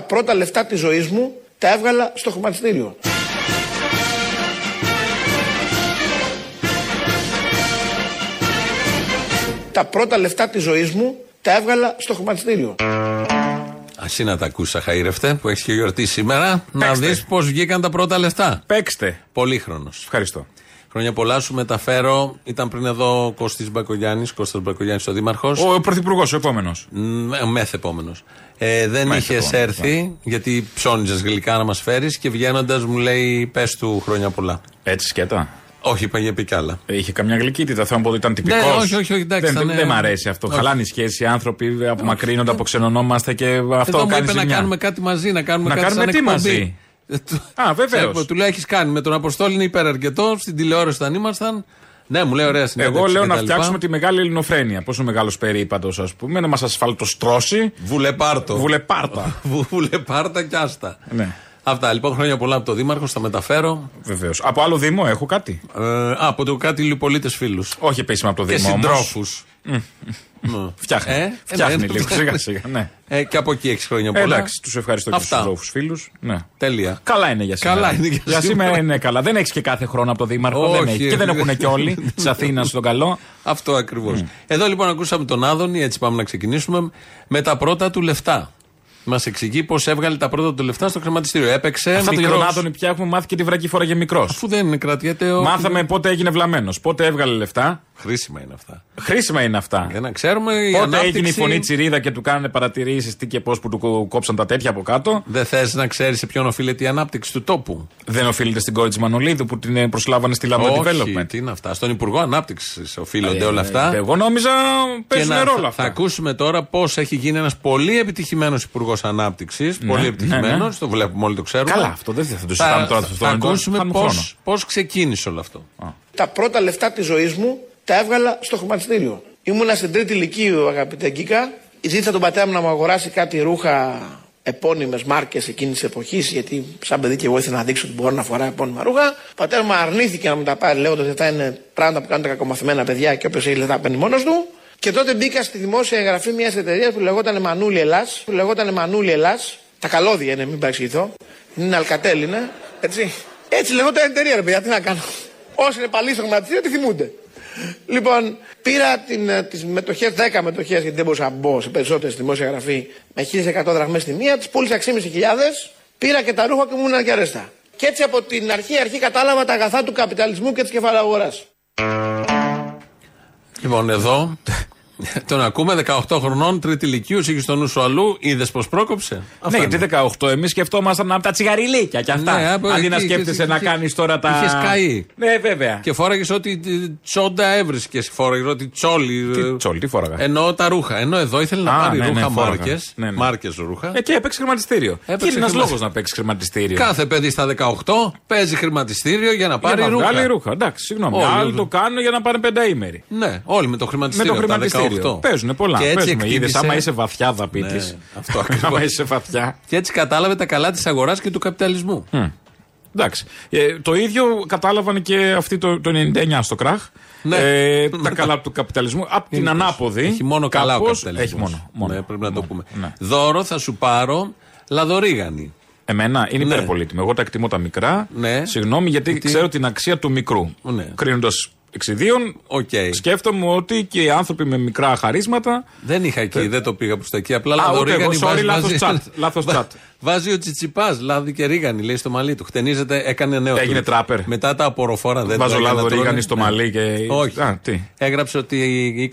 Τα πρώτα λεφτά της ζωής μου τα έβγαλα στο χρηματιστήριο. Τα πρώτα λεφτά της ζωής μου τα έβγαλα στο χρηματιστήριο. Ασύ να τα ακούσει, Χαΐρευτε, που έχεις και γιορτή σήμερα, να δεις πώς βγήκαν τα πρώτα λεφτά. Παίξτε. Πολύχρονος. Ευχαριστώ. Χρόνια πολλά σου μεταφέρω. Ήταν πριν εδώ ο Κωστή Μπακογιάννης, Κώστας Μπακογιάννης ο Δήμαρχος. Ο πρωθυπουργός, ο επόμενος. Μεθ επόμενος. Ε, δεν Μεθ είχες επόμενος, έρθει, γιατί ψώνιζες γλυκά να μας φέρεις και βγαίνοντας μου λέει: Πες του χρόνια πολλά. Έτσι σκέτα. Όχι, είπα για πει κι άλλα. Είχε καμιά γλυκύτητα. Θέλω να πω ότι ήταν τυπικός. Ναι, όχι, όχι, όχι, εντάξει, δεν, ήταν, δεν ε, μ' αρέσει αυτό. όχι. Χαλάνε οι σχέσεις, οι άνθρωποι απομακρύνονται, αποξενωνόμαστε και αυτό Εδώ μου κάνει είπε να ζημιά. κάνουμε κάτι μαζί, να κάνουμε Να κάτι κάνουμε σαν τι εκπομπή. μαζί; Ε, του- Α, βεβαίως. Ξέρω, Του λέω: Έχει κάνει με τον Αποστόλη, είναι υπεραρκετό. Στην τηλεόραση όταν ήμασταν. Ναι, μου λέει: Ωραία συνέντευξη. Εγώ λέω και να τα λοιπά. φτιάξουμε τη μεγάλη ελληνοφρένεια. Πόσο μεγάλος περίπατος, ας πούμε, να μας ασφαλτοστρώσει. Βουλεπάρτο. Βουλεπάρτα. Βου- Βουλεπάρτα κι άστα. Ναι. Αυτά λοιπόν χρόνια πολλά από το Δήμαρχο, θα μεταφέρω. Βεβαίως. Από άλλο Δήμο έχω κάτι. Ε, α, από το κάτι λιπολίτες φίλους. Όχι επίσημα από το Και Δήμο. όμως. συντρόφους. Φτιάχνει. Ε, Φτιάχνει ναι, λίγο ναι. σιγά σιγά. Ναι. Ε, και από εκεί έχεις χρόνια Ε, πολλά. Εντάξει, τους ευχαριστώ και τους Αυτά. συντρόφου φίλους. Ναι. Τέλεια. Καλά είναι για σήμερα. Καλά είναι για για σήμερα. σήμερα είναι καλά. Δεν έχεις και κάθε χρόνο από το Δήμαρχο. Όχι, δεν έχει. Και δεν ε, έχουν και όλοι της Αθήνας στον καλό. Αυτό ακριβώς. Εδώ λοιπόν ακούσαμε τον Άδωνη, έτσι πάμε να ξεκινήσουμε, με τα πρώτα του λεφτά. Μας εξηγεί πώς έβγαλε τα πρώτα του λεφτά στο χρηματιστήριο. Έπαιξε. Αυτά το για μικρός. τον Άδωνη πια έχουμε μάθει και τη βρακή φορά για μικρός. Αφού δεν κρατιέται ο. Μάθαμε πότε έγινε βλαμμένος, πότε έβγαλε λεφτά. Χρήσιμα είναι αυτά. Χρήσιμα είναι αυτά. Για να ξέρουμε. η Πότε ανάπτυξη- έγινε η φωνή τσιρίδα και του κάνανε παρατηρήσεις τι και πώς που του κο- κόψαν τα τέτοια από κάτω. Δεν θες να ξέρεις σε ποιον οφείλεται η ανάπτυξη του τόπου. Δεν οφείλεται στην κόρη της Μανολίδου που την ε, προσλάβανε στη Lab Όχι, Development. τι είναι αυτά. Στον Υπουργό Ανάπτυξης οφείλονται Ε, όλα αυτά. ε, Εγώ νόμιζα Και παίζουν να- ρόλο θα, αυτά. θα ακούσουμε τώρα πώς έχει γίνει ένας πολύ επιτυχημένος Υπουργός Ανάπτυξης. πολύ επιτυχημένος. ναι, ναι. Το βλέπουμε όλοι, το ξέρουμε. Καλά, αυτό δεν θα το συζητάμε τώρα. Θα, αυτό θα είναι το- ακούσουμε χάνουμε πώ χρόνο. πώς ξεκίνησε όλο αυτό. Τα πρώτα λεφτά της ζωής μου τα έβγαλα στο χρηματιστήριο. Ήμουνα στην τρίτη ηλικίου, αγαπητέ Γκίκα. Ζήτησα τον πατέρα μου να μου αγοράσει κάτι ρούχα επώνυμες μάρκες εκείνης της εποχής, γιατί σαν παιδί και εγώ ήθελα να δείξω ότι μπορώ να φοράω επώνυμα ρούχα. Ο πατέρας μου αρνήθηκε να μου τα πάρει, λέγοντας ότι αυτά είναι πράγματα που κάνουν τα κακομαθημένα παιδιά και όποιος έχει λεφτά παίρνει μόνος του. Και τότε μπήκα στη δημόσια εγγραφή μιας εταιρείας που λεγόταν Μανούλη Ελλάς. Που λεγόταν Μανούλη Ελλάς. Τα καλώδια είναι, μην παρεξηγηθώ. Είναι Αλκατέλ, είναι. Έτσι. Έτσι λεγόταν η εταιρεία, ρε παιδιά, τι να κάνω. Όσοι είναι παλιοί στο χρηματιστήριο, τι θυμούνται. Λοιπόν, πήρα την, ε, τις μετοχές, 10 μετοχές, γιατί δεν μπορούσα να μπω σε περισσότερες στη δημόσια γραφή, με 1100 δραχμές τη μία, τις πούλησα 6.500, πήρα και τα ρούχα και μου ήμουν και αρέστα. Και έτσι από την αρχή, αρχή κατάλαβα τα αγαθά του καπιταλισμού και της κεφαλαγοράς. Λοιπόν, εδώ τον ακούμε 18 χρονών, τρίτη ηλικίου, είχε στο νου σου αλλού, είδες πώ πρόκοψε. Ναι, Αυτά γιατί είναι. 18 εμείς σκεφτόμασταν από τα τσιγαριλίκια και αυτά. Ναι, από Αντί εκεί να σκέφτεσαι είχες- να είχες- κάνεις τώρα τα. είχες καεί. Ναι, βέβαια. Και φόραγες ό,τι ε, τσόντα έβρισκες. Φόραγες ό,τι τσόλι. Τι ε, τσόλι, τι φόραγα; Εννοώ τα ρούχα. Ενώ εδώ ήθελε να Α, πάρει ναι, ναι, ρούχα φόραγα. μάρκες. Ναι, ναι. Μάρκες ρούχα. Ε, και έπαιξε χρηματιστήριο. Έπαιξε και είναι ένας χρημα- λόγος να παίξει χρηματιστήριο. Κάθε παιδί στα 18 παίζει χρηματιστήριο για να πάρει για να ρούχα. βγάλει ρούχα. Εντάξει, συγγνώμη. Όλοι Άλλοι όλοι. το κάνουν για να πάνε πενταήμερη. Ναι, όλοι με το Με χρηματιστήριο. Το από τα χρηματιστήριο. 18. Παίζουν πολλά. Και έτσι Παίζουμε. Είδες, εκτίμησε- άμα είσαι βαθιά δαπίτης. Ναι, αυτό ακριβώς. άμα είσαι βαθιά. Και έτσι κατάλαβε τα καλά της αγοράς και του καπιταλισμού. Εντάξει. Ε, το ίδιο κατάλαβαν και αυτοί το, το 99 στο κραχ. Ναι. Ε, τα καλά του καπιταλισμού. Απ' την Γενικώς. ανάποδη. Έχει μόνο καλά ο κάπως- καπιταλισμός. Έχει μόνο. μόνο. Ναι, πρέπει να το πούμε. ναι. Δώρο θα σου πάρω λαδορίγανη. Εμένα είναι Ναι. υπερπολύτιμο. Εγώ τα εκτιμώ τα μικρά. Ναι. Συγγνώμη, γιατί Γιατί- ξέρω την αξία του μικρού. Ναι. Κρίνοντας εξ ιδίων, Οκ. σκέφτομαι ότι και οι άνθρωποι με μικρά χαρίσματα. Δεν είχα εκεί, δεν το πήγα προς τα εκεί. Απλά Α, ούτε λαδορίγανη εγώ, sorry, βάζει- λάθος βάζει- chat, λάθος Βα- chat. Βάζει ο Τσιτσιπάς, λάδι και ρίγανη, λέει στο μαλλί του. Χτενίζεται, έκανε νέο. Έγινε του. τράπερ. Μετά τα απορροφόρα δεν Βάζω τα έκανα λάδο τρώνε. ρίγανη στο Ναι. μαλλί και. Όχι. Α, τι. Έγραψε ότι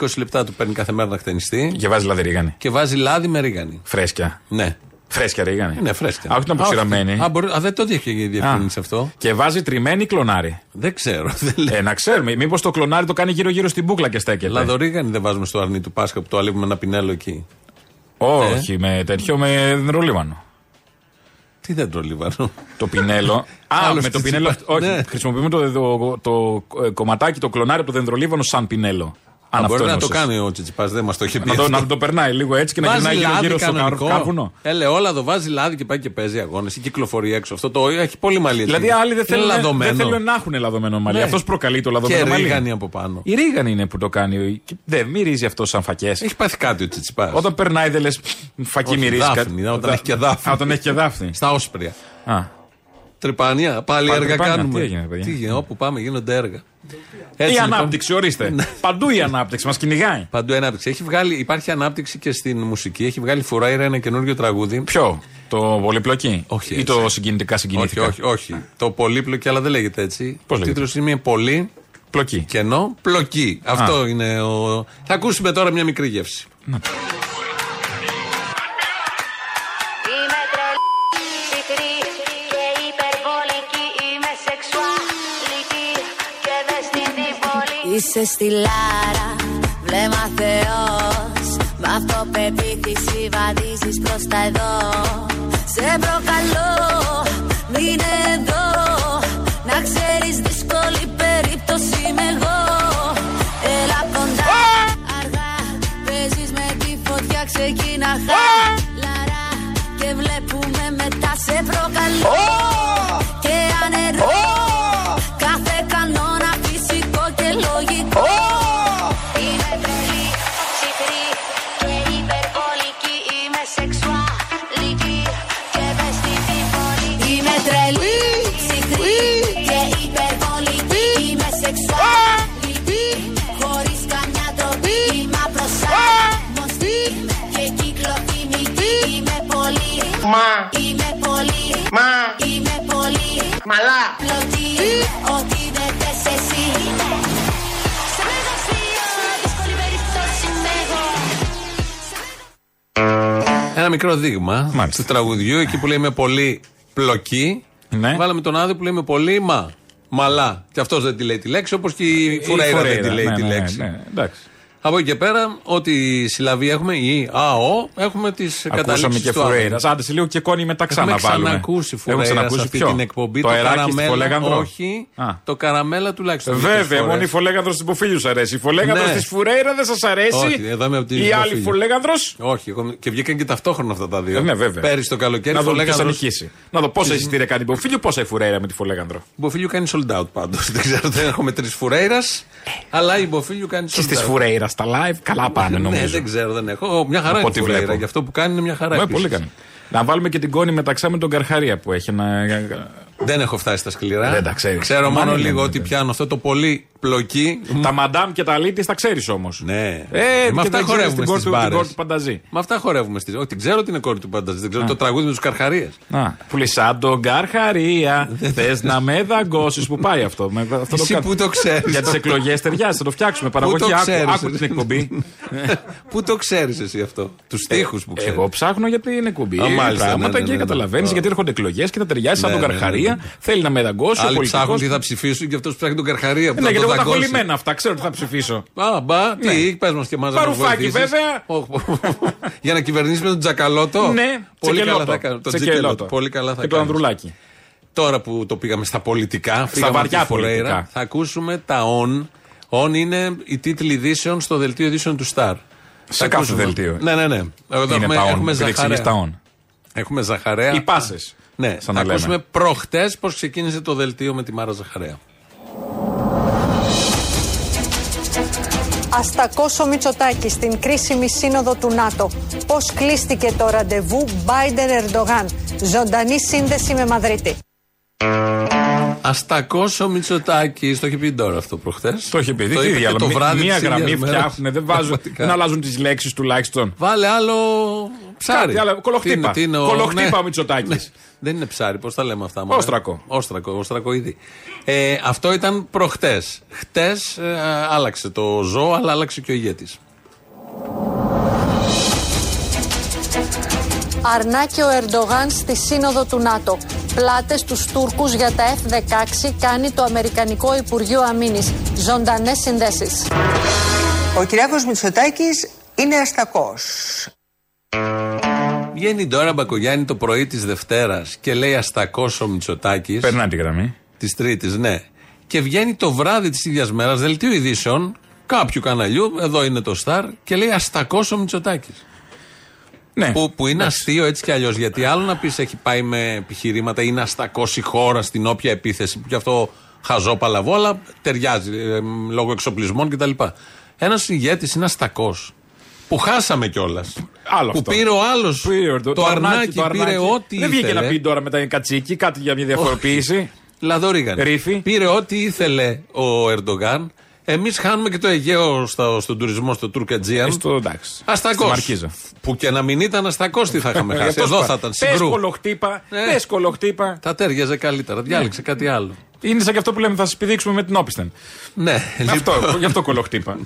20 λεπτά του παίρνει κάθε μέρα να χτενιστεί Και βάζει λάδι ρίγανη. και βάζει λάδι με ρίγανη. Φρέσκια. Ναι. Φρέσκια ρίγανη. Είναι φρέσκα. Α, όχι να αποξηραμένη. Α, μπορεί- α, δεν το είχε διευκρινίσει Α. αυτό. Και βάζει τριμμένη κλονάρι. Δεν ξέρω. Δεν λέει. Ε, να ξέρουμε. Μήπως το κλονάρι το κάνει γύρω-γύρω στην μπούκλα και στέκεται. Λαδορίγανη δεν βάζουμε στο αρνί του Πάσχα που το αλείπουμε ένα πινέλο εκεί. Όχι, με τέτοιο, με δεντρολίβανο. Τι δεν το λίβανο. Το πινέλο. Α, Άλλος με το τσιτσιπά. πινέλο. Όχι, Ναι. χρησιμοποιούμε το, το, το, ε, κομματάκι, το κλονάρι από το δεντρολίβανο σαν πινέλο. Αν μπορεί αυτό να το εννοούσες. κάνει ο Τσιτσιπάς, δεν μας το έχει πει. Να το, αυτό. να το περνάει λίγο έτσι και να Βάζει γυρνάει λάδι γύρω-γύρω στο κανονικό. κάρβουνο. Ελαιόλαδο, βάζει λάδι και πάει και παίζει αγώνες. Ή κυκλοφορεί έξω. Αυτό το έχει πολύ μαλλί. έτσι. Δηλαδή άλλοι δεν Είναι θέλουν, δεν λαδωμένο. θέλουν να έχουν λαδωμένο μαλλί. Ναι. Αυτός προκαλεί το Και λαδωμένο μαλλί. ρίγανη από πάνω. Η ρίγανη είναι που το κάνει. Και Δεν μυρίζει αυτό σαν φακές. Έχει πάθει κάτι ο Τσιτσιπάς. Όταν περνάει δεν λες φακή Όχι, μυρίζει δάφνη, κάτι. όταν έχει και δάφνη. Α, Όταν έχει και δάφνη. Στα όσπρια. Α, Τρυπάνια, πάλι Πάλι έργα τρυπάνια. κάνουμε. Τι έγινε, παιδιά; Τι έγινε, όπου πάμε γίνονται έργα. η Έτσι, λοιπόν, ανάπτυξη, ορίστε. Παντού η ανάπτυξη μας κυνηγάει. Παντού η ανάπτυξη. Έχει βγάλει, υπάρχει ανάπτυξη και στην μουσική. Έχει βγάλει φουράιρα ένα καινούριο τραγούδι. Ποιο, το πολυπλοκή. Όχι Ή έτσι. το συγκινητικά Όχι, συγκινητικά. όχι, όχι. Το πολύπλοκη, αλλά δεν λέγεται έτσι. Πώς ο λέγεται; τίτλος είναι πολύ Πλοκή. κενό πλοκή. Αυτό είναι ο. Θα ακούσουμε τώρα μια μικρή γεύση. Είμαι Είσαι στη Λάρα, βλέμμα Θεός Μ' αυτοπεποίθηση βαδίζεις προς τα εδώ. Σε προκαλώ, μείνε εδώ. Να ξέρεις δύσκολη περίπτωση είμαι εγώ. Έλα κοντά, αργά. Παίζεις με τη φωτιά, ξεκίνα χαλαρά Και βλέπουμε μετά. Σε προκαλώ μικρό δείγμα Μάλιστα. του τραγουδιού, εκεί που λέει με πολύ πλοκή. Ναι. Βάλαμε τον άδειο που λέει με πολύ μα. Μαλά. Και αυτός δεν τη λέει τη λέξη, όπως και η Φουρέιρα δεν τη λέει ναι, τη ναι, λέξη. ναι, εντάξει. Από εκεί και πέρα, ό,τι συλλαβή έχουμε, ή ΑΟ, έχουμε τις Ακούσαμε καταλήξει και του φουρέιρας. άδειου. Άντε σε λίγο και κόνη μετά Έχουμε ξαναβάλουμε. ξανακούσει Έχουμε φουρέιρα σε ξανακούσει αυτή ποιο; την εκπομπή. Το αεράκι στη Φολέγανδρο. Όχι. Α. Το καραμέλα τουλάχιστον. Βέβαια, δύο-τρεις μόνο η φορές. φολέγανδρος της Μποφίλιου σου αρέσει. Η φολέγανδρος Ναι. της Φουρέιρα δεν σας αρέσει. Όχι, εδώ είμαι από την Η άλλη Μποφίλιο. φολέγανδρος; Όχι, εγώ- και βγήκαν και ταυτόχρονα αυτά τα δύο. Ε, ναι, βέβαια. Πέρυσι το καλοκαίρι Να δω ποιος θα Φολέγανδρος- νικήσει. Να δω πόσα εισιτήρια κάνει η Μποφίλιου, πόσα η Φουρέιρα με τη φολέγανδρο. Η Μποφίλιου κάνει sold out πάντως. Δεν ξέρω, δεν έχουμε τρεις φουρέιρας. Αλλά η Μποφίλιου κάνει sold Και out. Στι Φουρέιρα στα live καλά πάνε Ναι, νομίζω. δεν ξέρω, δεν έχω. Μια χαρά Από είναι ό,τι η φουρέιρα. βλέπω. Γι' αυτό που κάνει είναι μια χαρά. Ναι, επίσης. πολύ κάνει. Να βάλουμε και την κόνη μεταξά με τον Καρχαρία που έχει ένα. Δεν έχω φτάσει στα σκληρά. Δεν τα ξέρεις. Ξέρω Μα μόνο ναι, λίγο ναι, ότι ναι. πιάνω αυτό το πολύ πλοκή. Τα μαντάμ και τα λίτης τα ξέρεις όμως. Ναι. Ε, με και αυτά δεν ξέρεις χορεύουμε την κόρη στις του- την μπάρες. κόρη του Πανταζή. Με αυτά χορεύουμε στι. Όχι, την ξέρω ότι είναι κόρη του Πανταζή. Δεν ξέρω το τραγούδι με τους Καρχαρίες. Α, που λέει σαν τον Καρχαρία. Θες να με δαγκώσεις που πάει αυτό. Με, αυτό Εσύ κα- που το ξέρεις. Για τις εκλογές ταιριάζει, θα το φτιάξουμε. Παραγωγή, το άκου, ξέρεις, άκου εσύ. την εκπομπή. Πού το ξέρεις εσύ αυτό; Τους τείχου που ξέρεις. Εγώ ψάχνω γιατί είναι εκπομπή. Α, μάλιστα, πράγματα ναι, ναι, και ναι, ναι. καταλαβαίνεις Α. γιατί έρχονται εκλογές και θα ταιριάζει σαν Ναι, τον ναι, ναι, Καρχαρία. ναι. Θέλει να με δαγκώσει. ο Άλλοι πολιτικός. ψάχνουν τι θα ψηφίσουν και αυτός ψάχνει τον Καρχαρία. Που Ναι, θα γιατί τον εγώ τα έχω δαγκώσει. λυμμένα αυτά. Ξέρω τι θα ψηφίσω. Α, μπα, τι, Ναι. πες μας και εμά. Παρουφάκι, βέβαια. Για να κυβερνήσεις με τον Τζακαλώτο. Ναι, πολύ καλά τσεκελώτο. θα κάνει. Το Τσεκελώτο. Τζεκελώτο. Πολύ καλά θα Και το κάνεις. Ανδρουλάκι. Τώρα που το πήγαμε στα πολιτικά, φύγαμε βαριά από τη Φουρέιρα, πολιτικά. θα ακούσουμε τα on. On είναι οι τίτλοι ειδήσεων στο δελτίο ειδήσεων του Star. Σε Θα κάθε ακούσουμε. δελτίο. Ναι, ναι, ναι. Εδώ Είναι έχουμε, τα on. έχουμε επειδή εξηγείς ζαχαρέα. τα on. Έχουμε ζαχαρέα. Οι πάσες. Ναι, Σαν θα να λέμε. ακούσουμε προχτές πώς ξεκίνησε το δελτίο με τη Μάρα Ζαχαρέα. Αστακός ο Μητσοτάκης στην κρίσιμη σύνοδο του ΝΑΤΟ. Πώς κλείστηκε το ραντεβού Biden-Ερντογάν. Ζωντανή σύνδεση με Μαδρίτη. Αστακός ο Μητσοτάκης. Το είχε πει τώρα αυτό προχθές. Το είχε πει. Το Τι είπε διάλογο; και το βράδυ Μία της γραμμή ίδιας μέρας. φτιάχνουν. Δεν, βάζουν, Πραγματικά. δεν αλλάζουν τις λέξεις τουλάχιστον. Βάλε άλλο ψάρι. Κάτι άλλο, κολοχτύπα. Τι είναι, τι είναι ο- Κολοχτύπα ναι. ο Μητσοτάκης. Ναι. Δεν είναι ψάρι, πώς τα λέμε αυτά. μωρέ; Όστρακο. Όστρακο, όστρακοειδή. Ε, αυτό ήταν προχτές. Χτες ε, άλλαξε το ζώο, αλλά άλλαξε και ο ηγέτης. Αρνάκι ο Ερντογάν στη σύνοδο του ΝΑΤΟ. Πλάτες στους Τούρκους για τα F-16 κάνει το Αμερικανικό Υπουργείο Αμήνης. Ζωντανές συνδέσεις. Ο Κυριάκος Μητσοτάκης είναι αστακός. Βγαίνει τώρα Μπακογιάννη το πρωί της Δευτέρας και λέει Αστακός ο Μητσοτάκης. Περνάει τη γραμμή. Της Τρίτης, ναι. Και βγαίνει το βράδυ της ίδιας μέρας, δελτίο ειδήσεων, κάποιου καναλιού, εδώ είναι το Star, και λέει Αστακός ο Μητσοτάκης. Ναι. Που, που είναι αστείο έτσι κι αλλιώς. Γιατί άλλο να πεις έχει πάει με επιχειρήματα, είναι αστακό η χώρα στην όποια επίθεση, που κι αυτό χαζό παλαβό, αλλά ταιριάζει ε, λόγω εξοπλισμών κτλ. Ένας ηγέτης είναι αστακός. Που χάσαμε κιόλας. Άλλο Που αυτό. πήρε ο άλλος. Πήρε Το, αρνάκι, το πήρε αρνάκι. ό,τι Δεν βγήκε ήθελε. να πει τώρα μετά είναι κατσίκι, κάτι για μια διαφοροποίηση. Λαδόριγαν. Ρήφη. Πήρε ό,τι ήθελε ο Ερντογάν. Εμείς χάνουμε και το Αιγαίο στο, στον τουρισμό στο Τουρκατζίαν. Ε, Στο εντάξει. Αστακός. Στη Μαρκίζα. Που και να μην ήταν αστακός, τι θα είχαμε Ε, χάσει. πώς Εδώ πα- θα ήταν. Πες Συγκρού. κολοχτύπα. Ε. Πες κολοχτύπα. Θα τέριαζε καλύτερα. Διάλεξε κάτι άλλο. Είναι σαν και αυτό που λέμε θα σας πηδήξουμε με την όπισθεν. Ναι, Αυτό, λοιπόν. γι' αυτό κολοχτύπα.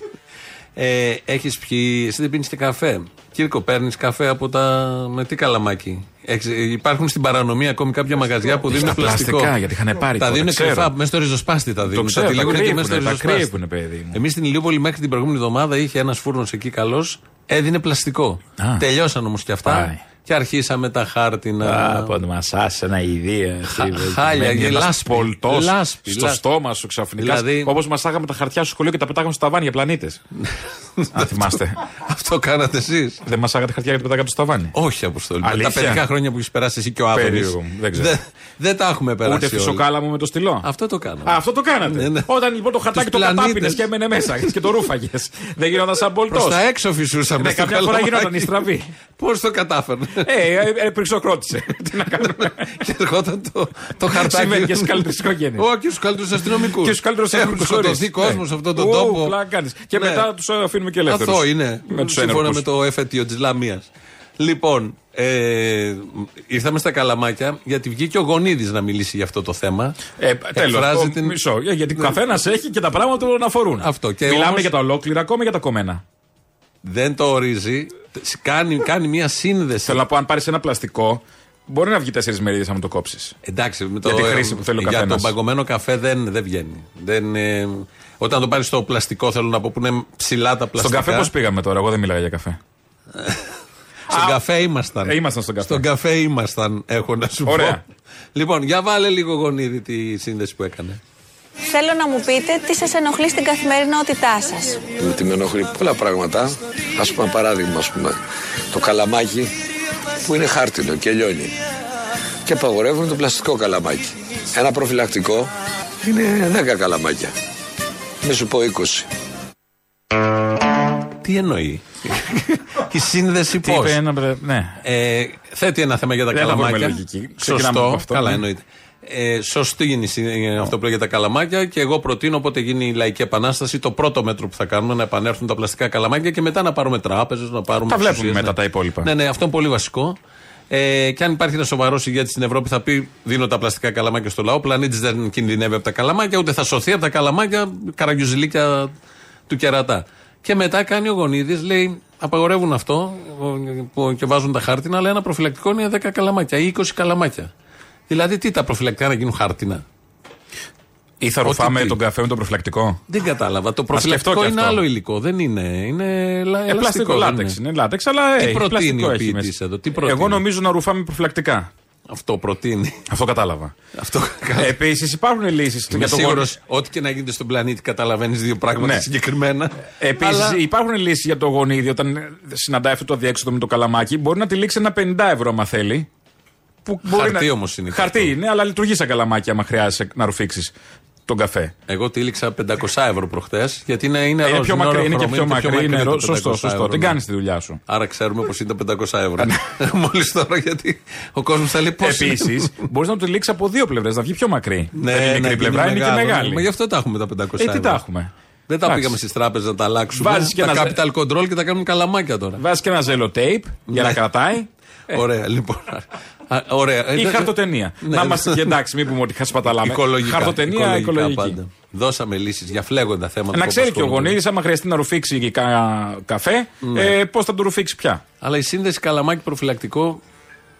Ε, Έχεις πιει, εσύ δεν πίνεις και καφέ. Κύρκο, παίρνει καφέ από τα. με τι καλαμάκι; Έχεις, ε, υπάρχουν στην παρανομία ακόμη κάποια μαγαζιά που δίνουν Στα πλαστικό. πλαστικά, γιατί είχαν πάρει Τα τότε, δίνουν ξέρω. κρυφά, μέσα στο ριζοσπάστη τα δίνουν. ξέρω, τα τα τυλίγουν και μέσα στο κρύβουνε, τα ριζοσπάστη. κρύβουνε, παιδί μου. Εμείς στην Ηλιούπολη μέχρι την προηγούμενη εβδομάδα είχε ένας φούρνος εκεί καλός, έδινε πλαστικό. Α. Τελειώσαν όμως και αυτά. Πάει. Και αρχίσαμε τα χάρτινα. Από να μας ένα ιδέα. Χα- χάλια, και λάσπη. Πολτός Λάσπη, στο λάσπη. στόμα σου ξαφνικά. Δηλαδή- Όπως μασάγαμε τα χαρτιά στο σχολείο και τα πετάγαμε στο ταβάνι για πλανήτες. Αν θυμάστε. Αυτό κάνατε εσείς. Δεν μασάγατε χαρτιά και τα πετάγατε στο ταβάνι. Όχι, Αποστολή. Αλήθεια; Τα παιδικά χρόνια που έχεις περάσει εσύ και ο Άδωνης. Περίεργο μου, δεν ξέρω. Δεν τα έχουμε περάσει. Ούτε όλοι. φυσοκάλαμο με το στυλό. Αυτό το κάναμε. Α, αυτό το κάνατε. Ναι, ναι. Όταν λοιπόν το χαρτάκι Τους το κατάπινες πλανήτες. και έμενε μέσα και το ρούφαγες. Δεν γινόταν σαν Προς πολτό. τα έξω φυσούσαμε. Ναι, στο καμιά φορά καλαμάκι. γινόταν η στραβή. Πώς το κατάφερνε; Ε, ε, ε, πριξοκρότησε. Τι να κάνουμε. και ερχόταν το, το χαρτάκι. Συμβαίνει και στις καλύτερες οικογένειες. Όχι, και στους καλύτερους αστυνομικούς. Και στους καλύτερους Έχουν σκοτωθεί κόσμος σε αυτόν τον τόπο. Και Ναι. μετά τους αφήνουμε και ελεύθερους. Αυτό είναι. Με τους Σύμφωνα με το εφετείο της Λαμίας. Λοιπόν, ε, ήρθαμε στα καλαμάκια γιατί βγήκε ο Γονίδης να μιλήσει για αυτό το θέμα. Ε, Εκφράζει Τέλο. την- Μισό. ε, Γιατί ο καθένας έχει και τα πράγματα που τον αφορούν. Αυτό. Και Μιλάμε όμως- για τα ολόκληρα ακόμα για τα κομμένα. Δεν το ορίζει. Κάνει, κάνει μια σύνδεση. Θέλω να πω, αν πάρεις ένα πλαστικό, μπορεί να βγει τέσσερις μερίδες αν το κόψεις. Εντάξει, με το, Για τη χρήση που θέλει ο Για καθένας. τον παγκωμένο καφέ δεν, δεν βγαίνει. Δεν, ε, όταν το πάρεις στο πλαστικό, θέλω να πω που είναι ψηλά τα Στον πλαστικά. καφέ πώς πήγαμε τώρα, εγώ δεν μιλάγα για καφέ. Στον καφέ ήμασταν. Ε, ήμασταν στον καφέ. Στον καφέ ήμασταν, έχω να σου Ωραία. πω. Λοιπόν, για βάλε λίγο γονίδι τη σύνδεση που έκανε. Θέλω να μου πείτε τι σας ενοχλεί στην καθημερινότητά σας. ότι με ενοχλεί πολλά πράγματα. Α πούμε, ένα παράδειγμα, ας πούμε, το καλαμάκι που είναι χάρτινο και λιώνει. Και απαγορεύουν το πλαστικό καλαμάκι. Ένα προφυλακτικό είναι 10 καλαμάκια. Μη σου πω 20. Τι εννοεί; Η σύνδεση Τι πώς; είπε ένα. μπρε- Ναι. Ε, θέτει ένα θέμα για τα Δεν θα βρούμε καλαμάκια. λογική. Ξεκινάμε Σωστό. από αυτό, Καλά, ναι. εννοείται. Ε, σωστή είναι η συ- ε, αυτό που λέει για τα καλαμάκια και εγώ προτείνω όποτε γίνει η λαϊκή επανάσταση το πρώτο μέτρο που θα κάνουμε να επανέλθουν τα πλαστικά καλαμάκια και μετά να πάρουμε τράπεζες, να πάρουμε. Τα βλέπουμε εξουσίες, μετά ναι. τα υπόλοιπα. Ναι, ναι, αυτό είναι πολύ βασικό. Ε, και αν υπάρχει ένα σοβαρό ηγέτης στην Ευρώπη, θα πει: Δίνω τα πλαστικά καλαμάκια στο λαό. Ο πλανήτης δεν κινδυνεύει από τα καλαμάκια, ούτε θα σωθεί από τα καλαμάκια, καραγκιουζιλίκια του κερατά. Και μετά κάνει ο Γονίδης, λέει: Απαγορεύουν αυτό που- και βάζουν τα χάρτινα, αλλά ένα προφυλακτικό είναι 10 καλαμάκια ή 20 καλαμάκια. Δηλαδή, τι τα προφυλακτικά να γίνουν χάρτινα; Ή θα Ό,τι ρουφάμε τι. τον καφέ με το προφυλακτικό; Δεν κατάλαβα. Το σκεφτώ προφυλακτικό και είναι αυτό. άλλο υλικό. Δεν είναι. Είναι ελα- Ε, ελαστικό. πλαστικό, δεν λάτεξ είναι. Λάτεξ, αλλά Τι έχει, προτείνει πλαστικό ο έχει ποιητής μέσα. εδώ, τι προτείνει; Εγώ νομίζω να ρουφάμε προφυλακτικά. Αυτό προτείνει. Αυτό κατάλαβα. Αυτό Επίσης υπάρχουν λύσεις Είμαι για το σίγουρος γονίδι. ό,τι και να γίνεται στον πλανήτη καταλαβαίνεις δύο πράγματα Ναι. συγκεκριμένα. Επίσης, Αλλά- υπάρχουν λύσεις για το γονίδι όταν ε, συναντάει αυτό το αδιέξοδο με το καλαμάκι. Μπορεί να τη λήξει ένα 50 ευρώ, άμα θέλει. Που μπορεί Χαρτί να... όμως είναι και Χαρτί αυτό. είναι, αλλά λειτουργεί σαν καλαμάκι άμα χρειάζεσαι να ρουφήξεις τον καφέ. Εγώ τύλιξα 500 ευρώ προχθέ γιατί είναι, είναι, είναι ροζ, πιο μακρύ, είναι και οροχρωμένο, πιο μακρύ. Είναι ρο- το σωστό, 500 σωστό. ευρώ, Δεν ναι. κάνεις τη δουλειά σου. Άρα ξέρουμε πως είναι 500 ευρώ. Μόλις τώρα γιατί ο κόσμος θα λέει πώ. Επίσης, μπορείς να το λήξεις από δύο πλευρές, να βγει πιο μακρύ. Ναι, Δεν είναι μικρή πλευρά, είναι και μεγάλη. Μα γι' αυτό τα έχουμε τα 500 Ε, ευρώ. τι τα έχουμε; Δεν τα Εντάξει. πήγαμε στις τράπεζες να τα αλλάξουμε. Βάζεις και τα ένα- capital control και τα κάνουν καλαμάκια τώρα. Βάζεις και ένα ζέλο tape για Ναι. να κρατάει. Ωραία, λοιπόν. Α, Ωραία. Ε, Ή δεν- χαρτοτενία. Ναι, να ναι. είμαστε και εντάξει, μην πούμε ότι χασπαταλάμε. Οικολογικά. Χαρτοτενία, οικολογική. πάντα. Δώσαμε λύσεις για φλέγοντα θέματα. Να που ξέρει και ο απασχολούν. γονίδης, άμα χρειαστεί να ρουφήξει κα- καφέ, Ναι. ε, πώς θα του ρουφήξει πια. Αλλά η σύνδεση καλαμάκι προφυλακτικό,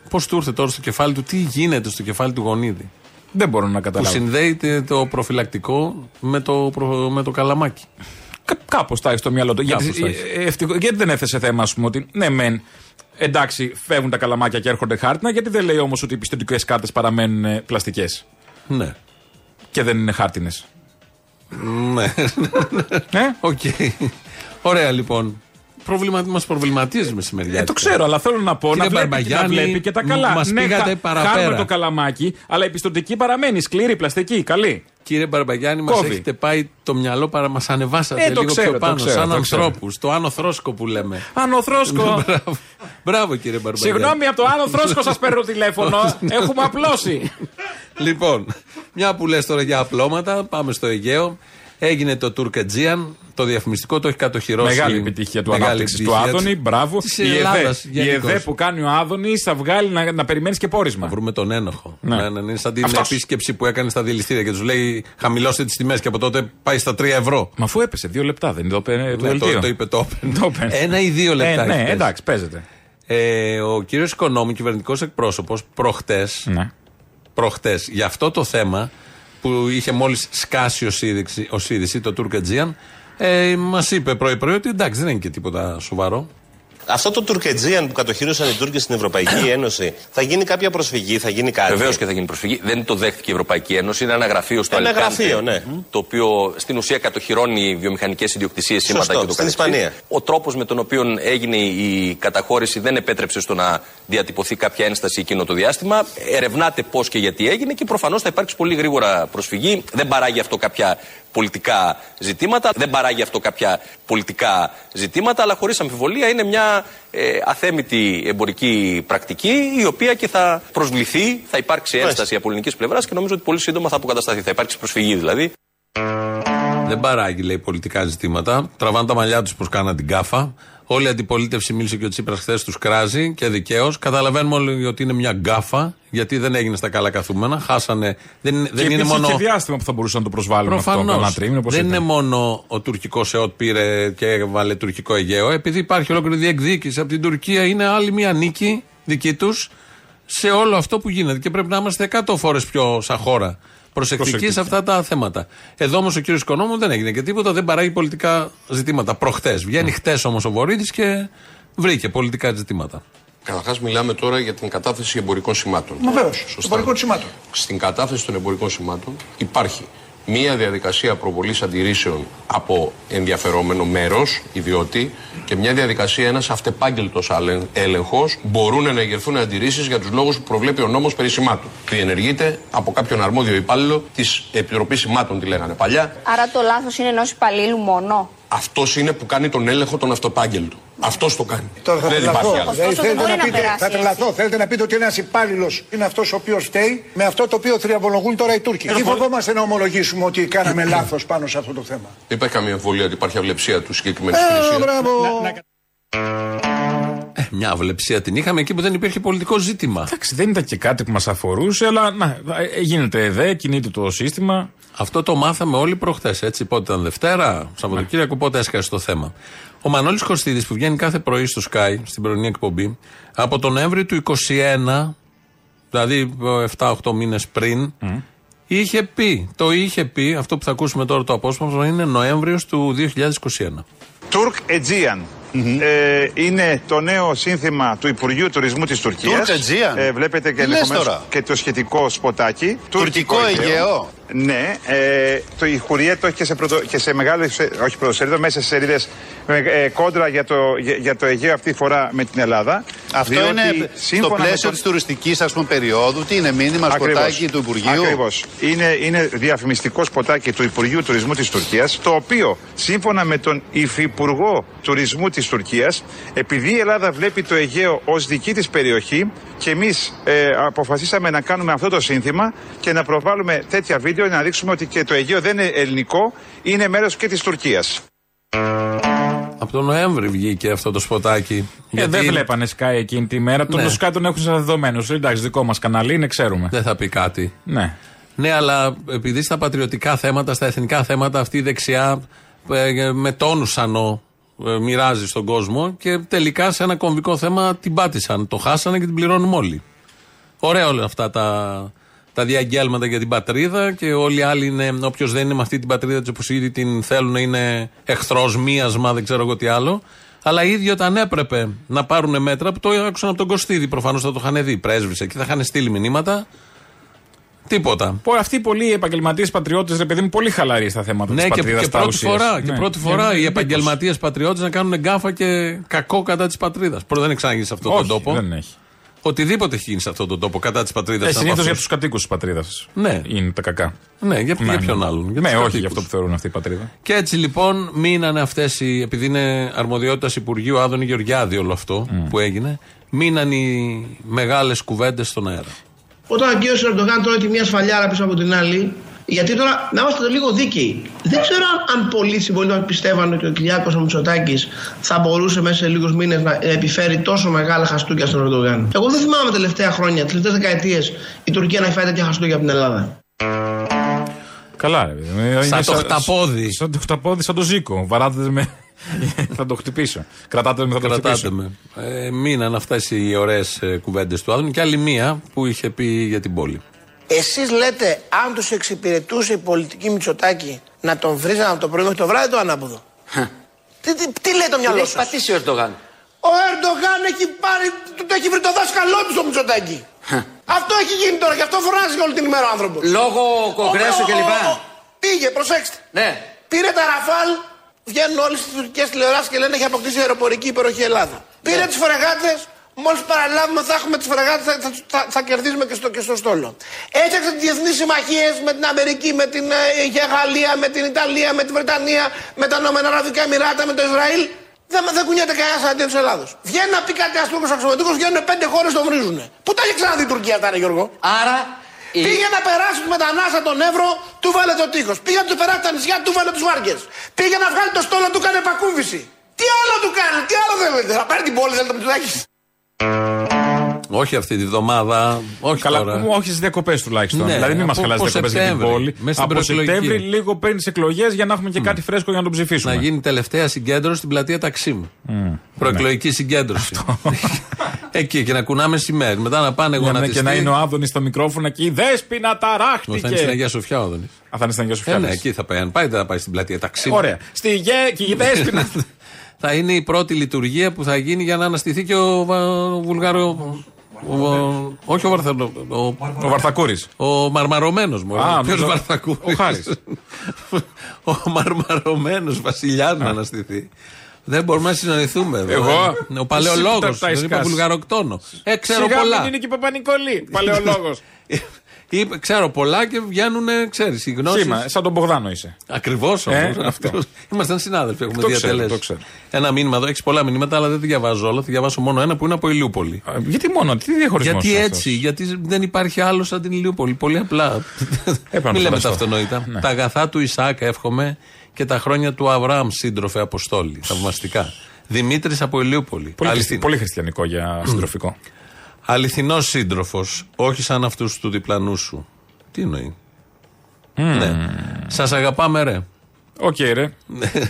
πώς του ήρθε τώρα στο κεφάλι του, τι γίνεται στο κεφάλι του γονίδι. Δεν μπορώ να Που καταλάβω. συνδέεται το προφυλακτικό με το, προ- με το καλαμάκι. Κάπως τα έχει στο μυαλό του. Γιατί, Κάπως τα έχει. ε, ευτυχώς- γιατί δεν έθεσε θέμα, ας πούμε, ότι ναι, μεν. Εντάξει, φεύγουν τα καλαμάκια και έρχονται χάρτινα, γιατί δεν λέει όμως ότι οι πιστωτικές κάρτες παραμένουν πλαστικές Ναι. και δεν είναι χάρτινες. Ναι. Ναι. Οκ. Ωραία λοιπόν. Προβλημα... Μας προβληματίζει μεσημεριά. Ε, το ξέρω, αλλά θέλω να πω Κύριε να βλέπει, και να Μπαρμπαγιάννη, βλέπει και τα καλά. μας ναι, πήγατε χα- παραπέρα. χάνουμε το καλαμάκι, αλλά η πιστοτική παραμένει σκληρή, πλαστική, καλή. Κύριε Μπαρμπαγιάννη, μας Κόβει. έχετε πάει το μυαλό παρά μας ανεβάσατε Ε, το λίγο ξέρω, πιο το πάνω, ξέρω, σαν το ξέρω. ανθρώπους. Το άνω θρόσκο που λέμε. Άνω Θρόσκο. Μπράβο. Μπράβο, κύριε Μπαρμπαγιάννη. Συγγνώμη, από το Άνω Θρόσκο σας παίρνω τηλέφωνο. Έχουμε απλώσει. Λοιπόν, μια που λες τώρα για απλώματα, πάμε στο Αιγαίο. Έγινε το Τουρκετζίαν, το διαφημιστικό το έχει κατοχυρώσει. Μεγάλη επιτυχία του Μεγάλη ανάπτυξης του επιτυχία Άδωνη. Μπράβο. Της Η ΕΔΕ, Ελλάδας η γενικώς. ΕΔΕ που κάνει ο Άδωνη θα βγάλει να, να περιμένεις και πόρισμα. Να βρούμε τον ένοχο. Ναι. Ναι. Ναι, ναι, είναι σαν την Αυτός. επίσκεψη που έκανε στα δηληστήρια και τους λέει χαμηλώστε τις τιμές και από τότε πάει στα 3 ευρώ. Μα αφού έπεσε δύο λεπτά, δεν είναι το, πε- το Ναι, δελτίο. το, το είπε το Open. Το Open. Ένα ή δύο λεπτά. Ε, ναι, έχει πέσει. εντάξει, παίζεται. Ε, ο κύριος Οικονόμου, κυβερνητικός εκπρόσωπος, προχτές, Ναι. προχτές, για αυτό το θέμα που είχε μόλις σκάσει ω είδηση, ως είδηση το Τουρκετζίαν, ε, μας είπε πρωί-πρωί ότι εντάξει δεν είναι και τίποτα σοβαρό. Αυτό το Τουρκετζίαν που κατοχύρωσαν οι Τούρκοι στην Ευρωπαϊκή Ένωση, θα γίνει κάποια προσφυγή, θα γίνει κάτι; Βεβαίως και θα γίνει προσφυγή. Δεν το δέχτηκε η Ευρωπαϊκή Ένωση. Είναι ένα γραφείο στο Ένα Αλικάντε, γραφείο, ναι. Το οποίο στην ουσία κατοχυρώνει βιομηχανικές ιδιοκτησίες, σήματα Σωστό, και το στην καθεξής. Ισπανία. Ο τρόπος με τον οποίο έγινε η καταχώρηση δεν επέτρεψε στο να διατυπωθεί κάποια ένσταση εκείνο το διάστημα. Ερευνάται πώς και γιατί έγινε και προφανώς θα υπάρξει πολύ γρήγορα προσφυγή. Δεν παράγει αυτό κάποια πολιτικά ζητήματα. Δεν παράγει αυτό κάποια πολιτικά ζητήματα, αλλά χωρίς αμφιβολία είναι μια ε, αθέμητη εμπορική πρακτική, η οποία και θα προσβληθεί, θα υπάρξει ένσταση από ελληνικής πλευράς και νομίζω ότι πολύ σύντομα θα αποκατασταθεί. Θα υπάρξει προσφυγή δηλαδή. Δεν παράγει, λέει, πολιτικά ζητήματα. Τραβάνε τα μαλλιά τους πω κάναν την κάφα. Όλη η αντιπολίτευση μίλησε και ο Τσίπρας χθες τους κράζει και δικαίως. Καταλαβαίνουμε όλοι ότι είναι μια γκάφα, γιατί δεν έγινε στα καλά καθούμενα. Χάσανε. Δεν, είναι- δεν και είναι υπήρχε μόνο. και διάστημα που θα μπορούσαν να το προσβάλλουν αυτό. Προφανώς. Κανένα τρίμηνο, πώς δεν ήταν. είναι μόνο ο τουρκικός ΕΟΤ πήρε και έβαλε τουρκικό Αιγαίο. Επειδή υπάρχει ολόκληρη διεκδίκηση από την Τουρκία, είναι άλλη μια νίκη δική τους σε όλο αυτό που γίνεται. Και πρέπει να είμαστε 100 φορές πιο σαν χώρα προσεκτικοί Προσεκτικοί. σε αυτά τα θέματα. Εδώ όμως ο κύριος Οικονόμου δεν έγινε και τίποτα, δεν παράγει πολιτικά ζητήματα. Προχτές. Βγαίνει χτες όμως ο Βορύδης και βρήκε πολιτικά ζητήματα. Καταρχάς, μιλάμε τώρα για την κατάθεση εμπορικών σημάτων. Βεβαίως. Σωστά. Εμπορικών σημάτων. Στην κατάθεση των εμπορικών σημάτων υπάρχει μία διαδικασία προβολής αντιρρήσεων από ενδιαφερόμενο μέρος, ιδιώτη, και μια διαδικασία ένας αυτεπάγγελτος άλεν- έλεγχος μπορούν να εγερθούν αντιρρήσεις για τους λόγους που προβλέπει ο νόμος περί σημάτων. Διενεργείται από κάποιον αρμόδιο υπάλληλο της Επιτροπής Σημάτων, τη λέγανε παλιά. Άρα το λάθος είναι ενός υπαλλήλου μόνο; Αυτός είναι που κάνει τον έλεγχο τον αυτοπάγγελτο. Αυτό το κάνει. Τώρα θα Δεν τρελαθώ. υπάρχει άλλο. Δηλαδή, Ωστόσο, δεν θέλετε μπορεί να να πείτε, περάσει θα έτσι. τρελαθώ. Θέλετε να πείτε ότι ένας υπάλληλος είναι αυτός ο οποίος φταίει με αυτό το οποίο θριαμβολογούν τώρα οι Τούρκοι. Τι φοβόμαστε να ομολογήσουμε ότι κάναμε λάθος πάνω σε αυτό το θέμα. Δεν υπάρχει καμία αμφιβολία ότι υπάρχει αυλεψία του συγκεκριμένου Ε, υπηρεσία. μπράβο. Ε, μια αυλεψία την είχαμε εκεί που δεν υπήρχε πολιτικό ζήτημα. Εντάξει, δεν ήταν και κάτι που μας αφορούσε, αλλά να, ε, γίνεται ΕΔΕ, κινείται το σύστημα. Αυτό το μάθαμε όλοι προχθές. Έτσι, πότε ήταν Δευτέρα, Σαββατοκύριακο, πότε έσκασε το θέμα. Ο Μανώλης Κωστίδη που βγαίνει κάθε πρωί στο Sky, στην πρωινή εκπομπή, από τον Νοέμβριο του 21, δηλαδή 7-8 μήνες πριν, είχε πει, το είχε πει, αυτό που θα ακούσουμε τώρα το απόσπασμα είναι Νοέμβριος του 2021. Τουρκ Aegean. Ε, είναι το νέο σύνθημα του Υπουργείου Τουρισμού της Τουρκίας. Turk Aegean. Ε, βλέπετε και, Τι λες ενδεχομένως τώρα; και το σχετικό σποτάκι. Τουρκικό Αιγαίο. Ναι, ε, το, η Χουρία το έχει και σε, πρωτο, και σε μεγάλο, σε- όχι πρωτοσέλιδο, μέσα σε σελίδες ε, κόντρα για το, για, για το Αιγαίο αυτή τη φορά με την Ελλάδα. Αυτό Διότι είναι στο σύμφωνα με πλαίσιο τον- της τουριστικής ας πούμε, περίοδου. Τι είναι μήνυμα, σποτάκι του Υπουργείου; Ακριβώς. Είναι, είναι διαφημιστικό σποτάκι του Υπουργείου Τουρισμού της Τουρκίας, το οποίο σύμφωνα με τον Υφυπουργό Τουρισμού της Τουρκίας, επειδή η Ελλάδα βλέπει το Αιγαίο ως δική της περιοχή και εμείς ε, αποφασίσαμε να κάνουμε αυτό το σύνθημα και να προβάλλουμε τέτοια βίντεο να δείξουμε ότι και το Αιγαίο δεν είναι ελληνικό, είναι μέρος και της Τουρκίας. Από τον Νοέμβρη βγήκε αυτό το σποτάκι. Ε, δεν βλέπανε Sky εκείνη τη μέρα. Τον Ναι. Sky τον έχουν σαν δεδομένο. Εντάξει, δικό μας καναλί είναι, ξέρουμε. Δεν θα πει κάτι. Ναι. Ναι, αλλά επειδή στα πατριωτικά θέματα, στα εθνικά θέματα, αυτή η δεξιά ε, με τόνους ανώ ε, μοιράζει στον κόσμο και τελικά σε ένα κομβικό θέμα την πάτησαν. Το χάσανε και την πληρώνουμε όλοι. Ωραία όλα αυτά τα, τα διαγγέλματα για την πατρίδα και όλοι οι άλλοι είναι, όποιος δεν είναι με αυτή την πατρίδα του όπως ήδη την θέλουν, είναι εχθρός, μίασμα, δεν ξέρω εγώ τι άλλο. Αλλά οι ίδιοι όταν έπρεπε να πάρουν μέτρα, που το άκουσαν από τον Κωστίδη, προφανώς θα το είχαν δει, πρέσβησε και θα είχαν στείλει μηνύματα, Τίποτα. Πω, αυτοί οι πολλοί επαγγελματίες πατριώτες, ρε παιδί μου, πολύ χαλαροί στα θέματα Ναι, της και, πατρίδας. και πρώτη φορά, και πρώτη φορά οι επαγγελματίες πατριώτες να κάνουν γκάφα και κακό κατά της πατρίδας. Πρώτα δεν έχει ξαναγίνει σε αυτόν τον Όχι, τόπο. δεν έχει. Οτιδήποτε έχει γίνει σε αυτόν τον τόπο κατά της πατρίδας. Ε, Συνήθως για τους κατοίκους της πατρίδας. Ναι. Είναι τα κακά. Ναι, για, για ποιον άλλον. Για ναι, τους όχι κατοίκους. για αυτό που θεωρούν αυτή η πατρίδα. Και έτσι λοιπόν μείνανε αυτές οι. Επειδή είναι αρμοδιότητας Υπουργείου Άδωνη Γεωργιάδη όλο αυτό που έγινε, μείναν οι μεγάλες κουβέντες στον αέρα. Όταν ο κ. Ερντογάν τρώει τη μία σφαλιάρα πίσω από την άλλη, γιατί τώρα να είμαστε λίγο δίκαιοι. Δεν ξέρω αν πολλοί συμπολίτε μας πιστεύαν ότι ο Κυριάκος Μητσοτάκης θα μπορούσε μέσα σε λίγους μήνες να επιφέρει τόσο μεγάλα χαστούκια στον Ερντογάν. Εγώ δεν θυμάμαι τελευταία χρόνια, τις τελευταίες δεκαετίες, η Τουρκία να έχει φάει τέτοια χαστούκια από την Ελλάδα. Καλά, ρε παιδί μου. Είναι Σαν το χταπόδι. Σαν το χταπόδι, σαν το ζήκο. Βαράτες με. θα το χτυπήσω. Κρατάτε με, θα το Κρατάτε χτυπήσω. με. Ε, μείναν αυτές οι ωραίες κουβέντες του Άδωνη και άλλη μία που είχε πει για την πόλη. Εσείς λέτε, αν τους εξυπηρετούσε η πολιτική Μητσοτάκη, να τον βρίζανε από το πρωί μέχρι το βράδυ το ανάποδο. τι, τι, τι λέει το μυαλό έχει σας; πατήσει ο Ερντογάν. Ο Ερντογάν έχει πάρει, του το έχει βρει το δάσκαλό του στο Μητσοτάκη. αυτό έχει γίνει τώρα και αυτό φωνάζει όλη την ημέρα ο άνθρωπος. Λόγω κογκρέσου κλπ. Πήγε, προσέξτε. Ναι. Πήρε τα Ραφάλ, βγαίνουν όλες τις τουρκικές τηλεοράσεις και λένε έχει αποκτήσει αεροπορική υπεροχή Ελλάδα. Πήρε τις φρεγάτε, μόλις παραλάβουμε θα έχουμε τις φρεγάτε, θα, θα, θα, θα κερδίσουμε και στο, και στο στόλο. Έφτιαξε τις διεθνείς συμμαχίες με την Αμερική, με την ε, Γαλλία, με την Ιταλία, με τη Βρετανία, με τα Ηνωμένα Αραβικά Εμμυράτα, με το Ισραήλ. Δεν, δεν κουνιέται κανένας αντίον της Ελλάδος. Βγαίνει να πει κάτι ένα Τούρκο αξιωματικό, βγαίνουν πέντε χώρες τον βρίζουν. Πού τα έχει ξαναδεί η Τουρκία αυτά, ρε Γιώργο; Άρα. Η- Πήγε να περάσει του μετανάστε τον Εύρο, του βάλε το τείχος. Πήγε να του περάσει τα νησιά, του βάλε τους βάρκες. Πήγε να βγάλει το στόλο, του έκανε πακούβηση. Τι άλλο του κάνει, τι άλλο θέλετε. Θα πάρει την πόλη, θέλετε με του Όχι αυτή τη βδομάδα, όχι Καλά, τώρα. όχι στις διακοπές τουλάχιστον. Ναι, δηλαδή, μην μας από- χαλάσει από διακοπές για την Σεπτέμβρη, πόλη. μέσα στην Από προεκλογική. Σεπτέμβρη, λίγο πριν τις εκλογές, για να έχουμε και κάτι φρέσκο για να τον ψηφίσουμε. Να γίνει τελευταία συγκέντρωση στην πλατεία Ταξίμ. Προεκλογική συγκέντρωση. Εκεί και να κουνάμε σημαίες. Μετά να πάνε Για να- γονατιστοί. και να είναι ο Άδωνης στο μικρόφωνο και η Δέσποινα Όχι, Θα είναι στην ταράχτηκε. Αγία Σοφιά ο Άδωνης. Α, θα είναι στην Αγία Σοφιά. Ε, ναι, λες. εκεί θα πάει. Αν πάει, δεν θα πάει στην πλατεία Ταξίμ. Ωραία. Στη Γε και η Δέσποινα. θα είναι η πρώτη λειτουργία που θα γίνει για να αναστηθεί και ο, Βα- ο Βουλγάρο. Ο, ο- όχι ο Βαρθανό. Ο, Ο Βαρθακούρης. ο Μαρμαρωμένος μου. Α, Ποιος νομίζω- Βαρθακούρης; ο Χάρης. ο Μαρμαρωμένος βασιλιά να αναστηθεί. Δεν μπορούμε να συναντηθούμε εδώ. Εγώ; Ε, Ο παλαιολόγος. Εσύ τα- τα Δεν είπα εσκάς. βουλγαροκτόνο. Ε, ξέρω Σιγά πολλά. μην είναι και Παπα-Νικολή. Παλαιολόγος. Είπε, ξέρω πολλά και βγαίνουν, ξέρεις, οι γνώσεις. Σήμα, σαν τον Μπογδάνο είσαι. Ακριβώς Ε, όμως. αυτό. Ήμασταν συνάδελφοι, έχουμε Το ξέρω, διατελέσει. το ξέρω. Ένα μήνυμα εδώ, έχεις πολλά μηνύματα, αλλά δεν τη διαβάζω όλα. Θα διαβάσω μόνο ένα που είναι από Ηλιούπολη. Α, Γιατί μόνο, τι διαχωρισμός. Γιατί έτσι, γιατί δεν υπάρχει άλλος σαν την Ηλιούπολη. Πολύ απλά. Έπρεπε Μην να λέμε τα φανταστώ. αυτονόητα. Ναι. Τα αγαθά του Ισaac εύχομαι και τα χρόνια του Αβραάμ, σύντροφε Αποστόλη. Θαυμαστικά. Δημήτρης από Ηλιούπολη. Πολύ, Αληθι- πολύ χριστιανικό για συντροφικό. Αληθινός σύντροφος, όχι σαν αυτούς του διπλανού σου. Τι εννοεί; Ναι. Σας αγαπάμε, ρε. Οκ, ρε.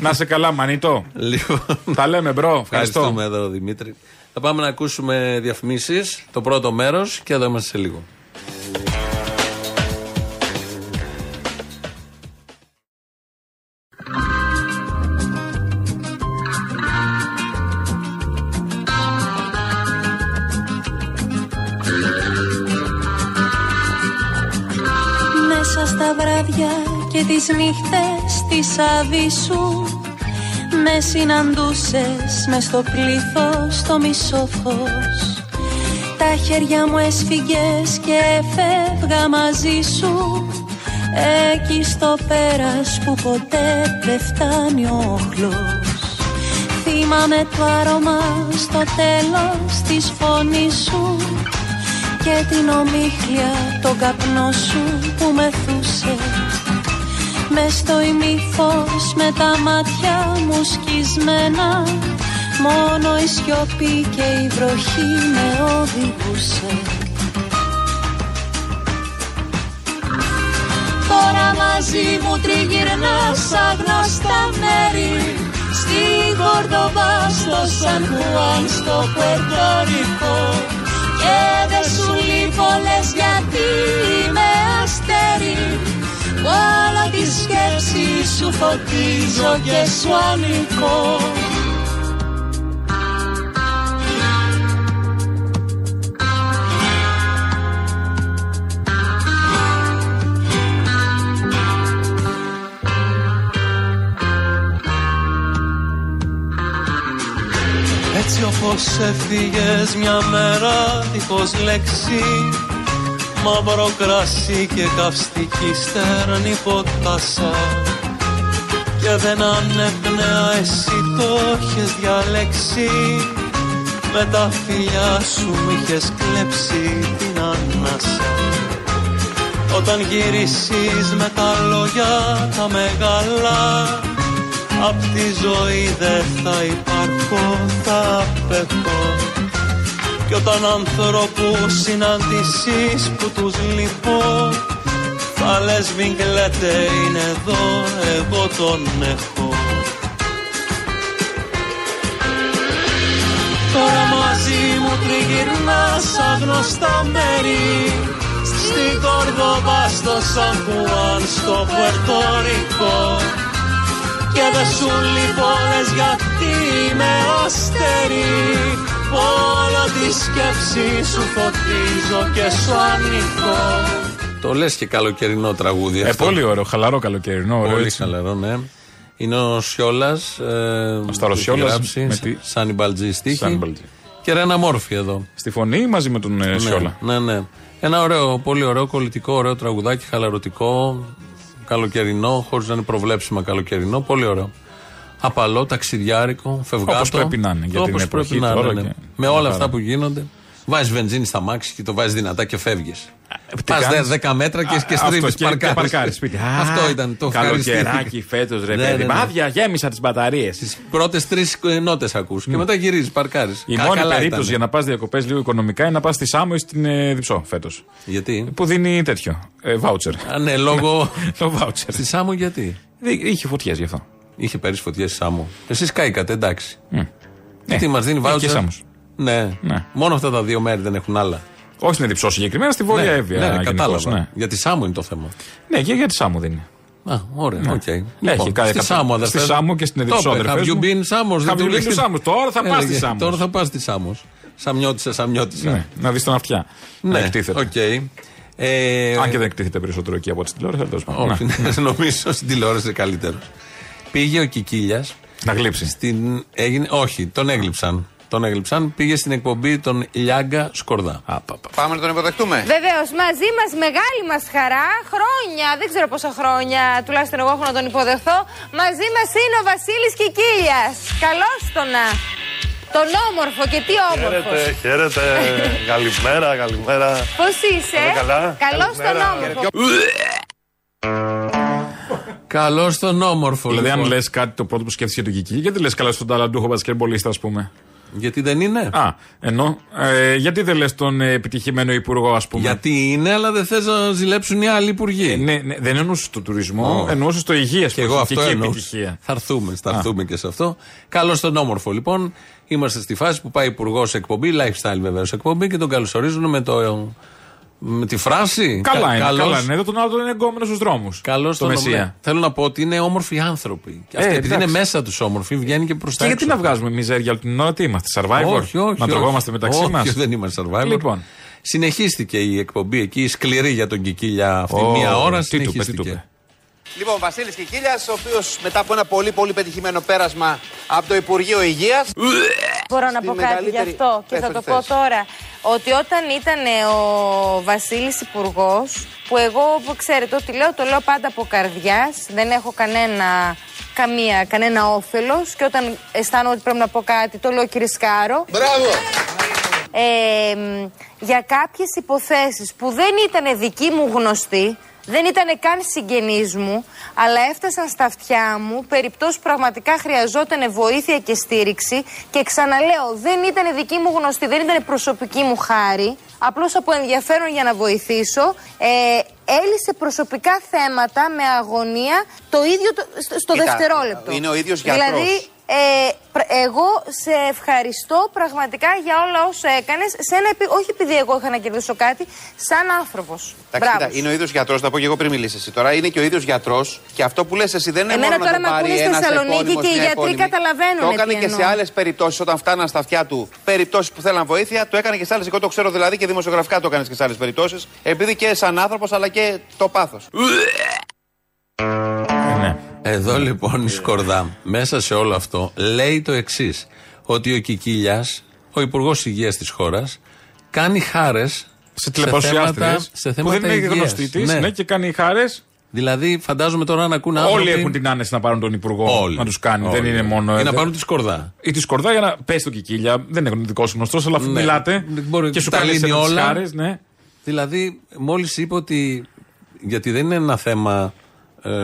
να 'σαι καλά, manito. Λοιπόν, Τα λέμε, bro. Ευχαριστώ. ευχαριστούμε εδώ, Δημήτρη. Θα πάμε να ακούσουμε διαφημίσεις, το πρώτο μέρος και εδώ είμαστε σε λίγο. Μέσα στα βράδια και τις νύχτες της αβυσσού. Με συναντούσες με στο πλήθος το μισό φως Τα χέρια μου έσφυγες και φεύγα μαζί σου. Εκεί στο πέρας που ποτέ δεν φτάνει ο όχλος Θυμάμαι το άρωμα στο τέλος της φωνής σου και την ομίχλια τον καπνό σου που μεθούσε με στο ημίφως με τα μάτια μου σκισμένα μόνο η σιωπή και η βροχή με οδηγούσε. Τώρα μαζί μου τριγυρνάς σαν γνωστά μέρη Στη Κορδοβά, στο Σαν Χουάν, στο Πουερτορικό Και δεν σου λείπω λες γιατί είμαι αστέρι. Όλο τη σκέψη σου φωτίζω και σου ανήκω Πως έφυγες μια μέρα δίχως λέξη. Μαύρο κρασί και καυστική στερνή ποτάσα. Και δεν ανέπνεα εσύ το έχεις διαλέξει. Με τα φιλιά σου μου είχες κλέψει την ανάσα. Όταν γυρίσεις με τα λόγια τα μεγάλα Απ' τη ζωή δεν θα υπάρχω, θα απέχω. Κι όταν ανθρώπους συναντήσεις που τους λυπώ Θα λες μην κλαίτε είναι εδώ, εγώ τον έχω Τώρα μαζί μου τριγυρνάς άγνωστα μέρη. Στην Κορδοβά, στο Σαν Χουάν, στο Πουερτορικό και δεν σου λείπω λες γιατί είμαι αστέρι Όλο τη σκέψη σου φωτίζω και σου ανήκω Το λες και καλοκαιρινό τραγούδι Ε, αυτό. πολύ ωραίο, χαλαρό καλοκαιρινό. Ωραίο, Πολύ έτσι. χαλαρό, ναι. Είναι ο Σιόλας. Ε, ο Σταροσιόλας με τη- Σάνι Μπαλτζή στίχη. Σάνι Μπαλτζή. Και Ρένα Μόρφη εδώ. Στη φωνή μαζί με τον ε, Σιόλα. Ναι, ναι, ναι. Ένα ωραίο, πολύ ωραίο, κολλητικό, ωραίο τραγουδάκι, χαλαρωτικό, καλοκαιρινό, χωρίς να είναι προβλέψιμα καλοκαιρινό. Πολύ ωραίο. Απαλό, ταξιδιάρικο, φευγάτο. Όπως πρέπει να είναι για την Όπως εποχή πρέπει να τώρα είναι, ναι. και- Με να όλα πάρω. αυτά που γίνονται. Βάζεις βενζίνη στα μάξι και το βάζεις δυνατά και φεύγεις. Τι Πας κάνεις; 10 μέτρα και, Α, και αυτό, στρίβεις. και- και παρκάρεις σπίτι. Α, Αυτό ήταν το Καλοκαιράκι φέτος, ρε Ναι, παιδί. ναι, ναι. Άδεια, γέμισα τις μπαταρίες. Πρώτες τρεις νότες ακούς και μετά γυρίζεις, παρκάρεις. Η μόνη περίπτωση για να πας διακοπές λίγο οικονομικά είναι να πας στη Σάμο ή στην ε, Διψό φέτος. Γιατί; Που δίνει τέτοιο. Ε, βάουτσερ. Α, ναι, λόγω. Το βάουτσερ. Στη Σάμο γιατί; Είχε φωτιές γι' αυτό. Είχε πέρυσι φωτιές στη Σάμο. Εσείς κάηκατε, εντάξει. Γιατί Ε, μας δίνει ε, και βάουτσερ. Σάμος. Ναι. Ναι. Μόνο αυτά τα δύο μέρη δεν έχουν άλλα. Όχι στην Διψό συγκεκριμένα, στη Βόρεια ναι, Εύβοια. Ναι, γενικώς, κατάλαβα. Ναι, Για τη Σάμο είναι το θέμα. ναι και για τη Σάμο δίνει. Α, ωραία, Ναι. οκ. Έχει Λοιπόν, κάτι στη καπ- Σάμο, αδερφέ. Στη Σάμο και στην Το Εδιψό, είπε, αδερφές Have you μου. been Σάμος, δεν Have του you been λέει- to Σάμος; Τώρα θα πας στη Έλεγε, Σάμος. Τώρα θα πας στη Σάμος. Σαμιώτησα, σαμιώτησα. Ναι, να δεις τον αυτιά. Να Ναι, εκτίθεται. οκ. Ε, Αν και δεν εκτίθεται περισσότερο εκεί από ό,τι στην τηλεόραση, αλλά τέλος πάντων. Όχι, Να. νομίζω στην τηλεόραση είναι καλύτερος. Πήγε ο Κικίλιας. Να γλύψει. Στην, έγινε, όχι, τον έγλειψαν. Τον έγλειψαν. Πήγε στην εκπομπή των Λιάγκα Σκορδά. Πάμε να τον υποδεχτούμε. Βεβαίως, μαζί μας μεγάλη μας χαρά, χρόνια, δεν ξέρω πόσα χρόνια, τουλάχιστον εγώ έχω να τον υποδεχθώ. Μαζί μας είναι ο Βασίλης Κικίλιας. Καλώς τον να. Τον όμορφο και τι όμορφος. Χαίρετε, χαίρετε. καλημέρα, καλημέρα. Πώς είσαι, Είστε καλά; Καλώς τον Καλημέρα. όμορφο. Καλώς τον όμορφο. Δηλαδή, αν λοιπόν. λες κάτι το πρώτο που σκέφτηκε τον Κική, γιατί λες καλά στον ταλαντούχο μπασκετμπολίστα, ας πούμε. Γιατί δεν είναι; Α, ενώ. Ε, γιατί δεν λες τον ε, επιτυχημένο υπουργό, ας πούμε; Γιατί είναι, αλλά δεν θες να ζηλέψουν οι άλλοι υπουργοί. Ε, ναι, ναι, δεν εννοούσε το τουρισμό, εννοούσε το υγεία Και εγώ αυτό εκεί εννοούσα. επιτυχία. Θα έρθουμε, θα έρθουμε και σε αυτό. Καλώς τον όμορφο λοιπόν. Είμαστε στη φάση που πάει υπουργός σε εκπομπή, lifestyle βεβαίω εκπομπή και τον καλωσορίζουν με, το, με τη φράση; Καλά Κα- είναι, καλώς- καλά είναι. Εδώ τον άλλο τον είναι εγκόμενος στους δρόμους. Καλώς το τον Μεσσία. ναι. Θέλω να πω ότι είναι όμορφοι άνθρωποι. Και Ε, αυτοί, επειδή είναι εντάξει. μέσα τους όμορφοι, βγαίνει και προς τα Και γιατί έξω. να βγάζουμε μιζέρια όλη την ώρα, τι είμαστε, survivor; Όχι, όχι. να όχι. τρογόμαστε μεταξύ όχι, μας; δεν είμαστε survivor. Λοιπόν. Συνεχίστηκε η εκπομπή εκεί, σκληρή για τον Κικίλια αυτή Ω, μία ώρα. τι του είπε, τι του Συνεχίστηκε. Είπε. Λοιπόν, Βασίλης Κικίλια, ο οποίος μετά από ένα πολύ πολύ πετυχημένο πέρασμα από το Υπουργείο Υγείας. Μπορώ να Στη πω κάτι γι' μεγαλύτερη- αυτό και Πες, θα πες, το πω πες. τώρα. Ότι όταν ήταν ο Βασίλης υπουργός, που εγώ που ξέρετε ότι λέω, το λέω πάντα από καρδιάς, δεν έχω κανένα, καμία, κανένα όφελος και όταν αισθάνομαι ότι πρέπει να πω κάτι, το λέω κύριε Σκάρο. Μπράβο! Ε, μ, για κάποιες υποθέσεις που δεν ήταν δική μου γνωστή, δεν ήταν καν συγγενείς μου, αλλά έφτασαν στα αυτιά μου, περιπτώσεις που πραγματικά χρειαζόταν βοήθεια και στήριξη και ξαναλέω, δεν ήταν δική μου γνωστή, δεν ήταν προσωπική μου χάρη, απλώς από ενδιαφέρον για να βοηθήσω, ε, έλυσε προσωπικά θέματα με αγωνία το ίδιο το- στο, στο Κοίτα, δευτερόλεπτο. είναι ο ίδιος γιατρός. Δηλαδή, ε, πρ- εγώ σε ευχαριστώ πραγματικά για όλα όσα έκανες. Σε ένα, επει- όχι επειδή εγώ είχα να κερδίσω κάτι, σαν άνθρωπος. Εντάξει, κοίτα, είναι ο ίδιος γιατρός, θα πω και εγώ πριν μιλήσεις εσύ τώρα. Είναι και ο ίδιος γιατρός και αυτό που λες εσύ δεν είναι Εμένα μόνο τώρα να το με πάρει ακούνε στη ένας Θεσσαλονίκη επώνυμος, και οι μια γιατροί επώνυμη. καταλαβαίνουν Το τι έκανε και σε εννοώ. άλλες περιπτώσεις όταν φτάναν στα αυτιά του περιπτώσεις που θέλαν βοήθεια. Το έκανε και σε άλλες. Εγώ το ξέρω δηλαδή και δημοσιογραφικά το έκανες και σε άλλες περιπτώσεις. Επειδή και σαν άνθρωπος αλλά και το πάθος. Ναι. Εδώ λοιπόν η Σκορδά, μέσα σε όλο αυτό, λέει το εξής. Ότι ο Κικίλιας ο Υπουργός Υγείας της χώρας κάνει χάρες Σε τηλεπαρουσιάστριες. σε Που θέματα δεν είναι υγείας. γνωστή τη. Ναι. Ναι. και κάνει χάρες. Δηλαδή, φαντάζομαι τώρα να ακούνε άνθρωποι. Όλοι έχουν την άνεση να πάρουν τον Υπουργό Όλοι. να τους κάνει. Όλοι. Δεν είναι μόνο. Ή να πάρουν τη σκορδά. Ή τη σκορδά για να πέσει το κικίλια. Δεν είναι δικός σου γνωστός, αλλά αφού Ναι. μιλάτε. Μπορεί και σου τα κάνει λύνει όλα. όλα. Χάρες, ναι. Δηλαδή, μόλις είπε ότι. Γιατί δεν είναι ένα θέμα ε,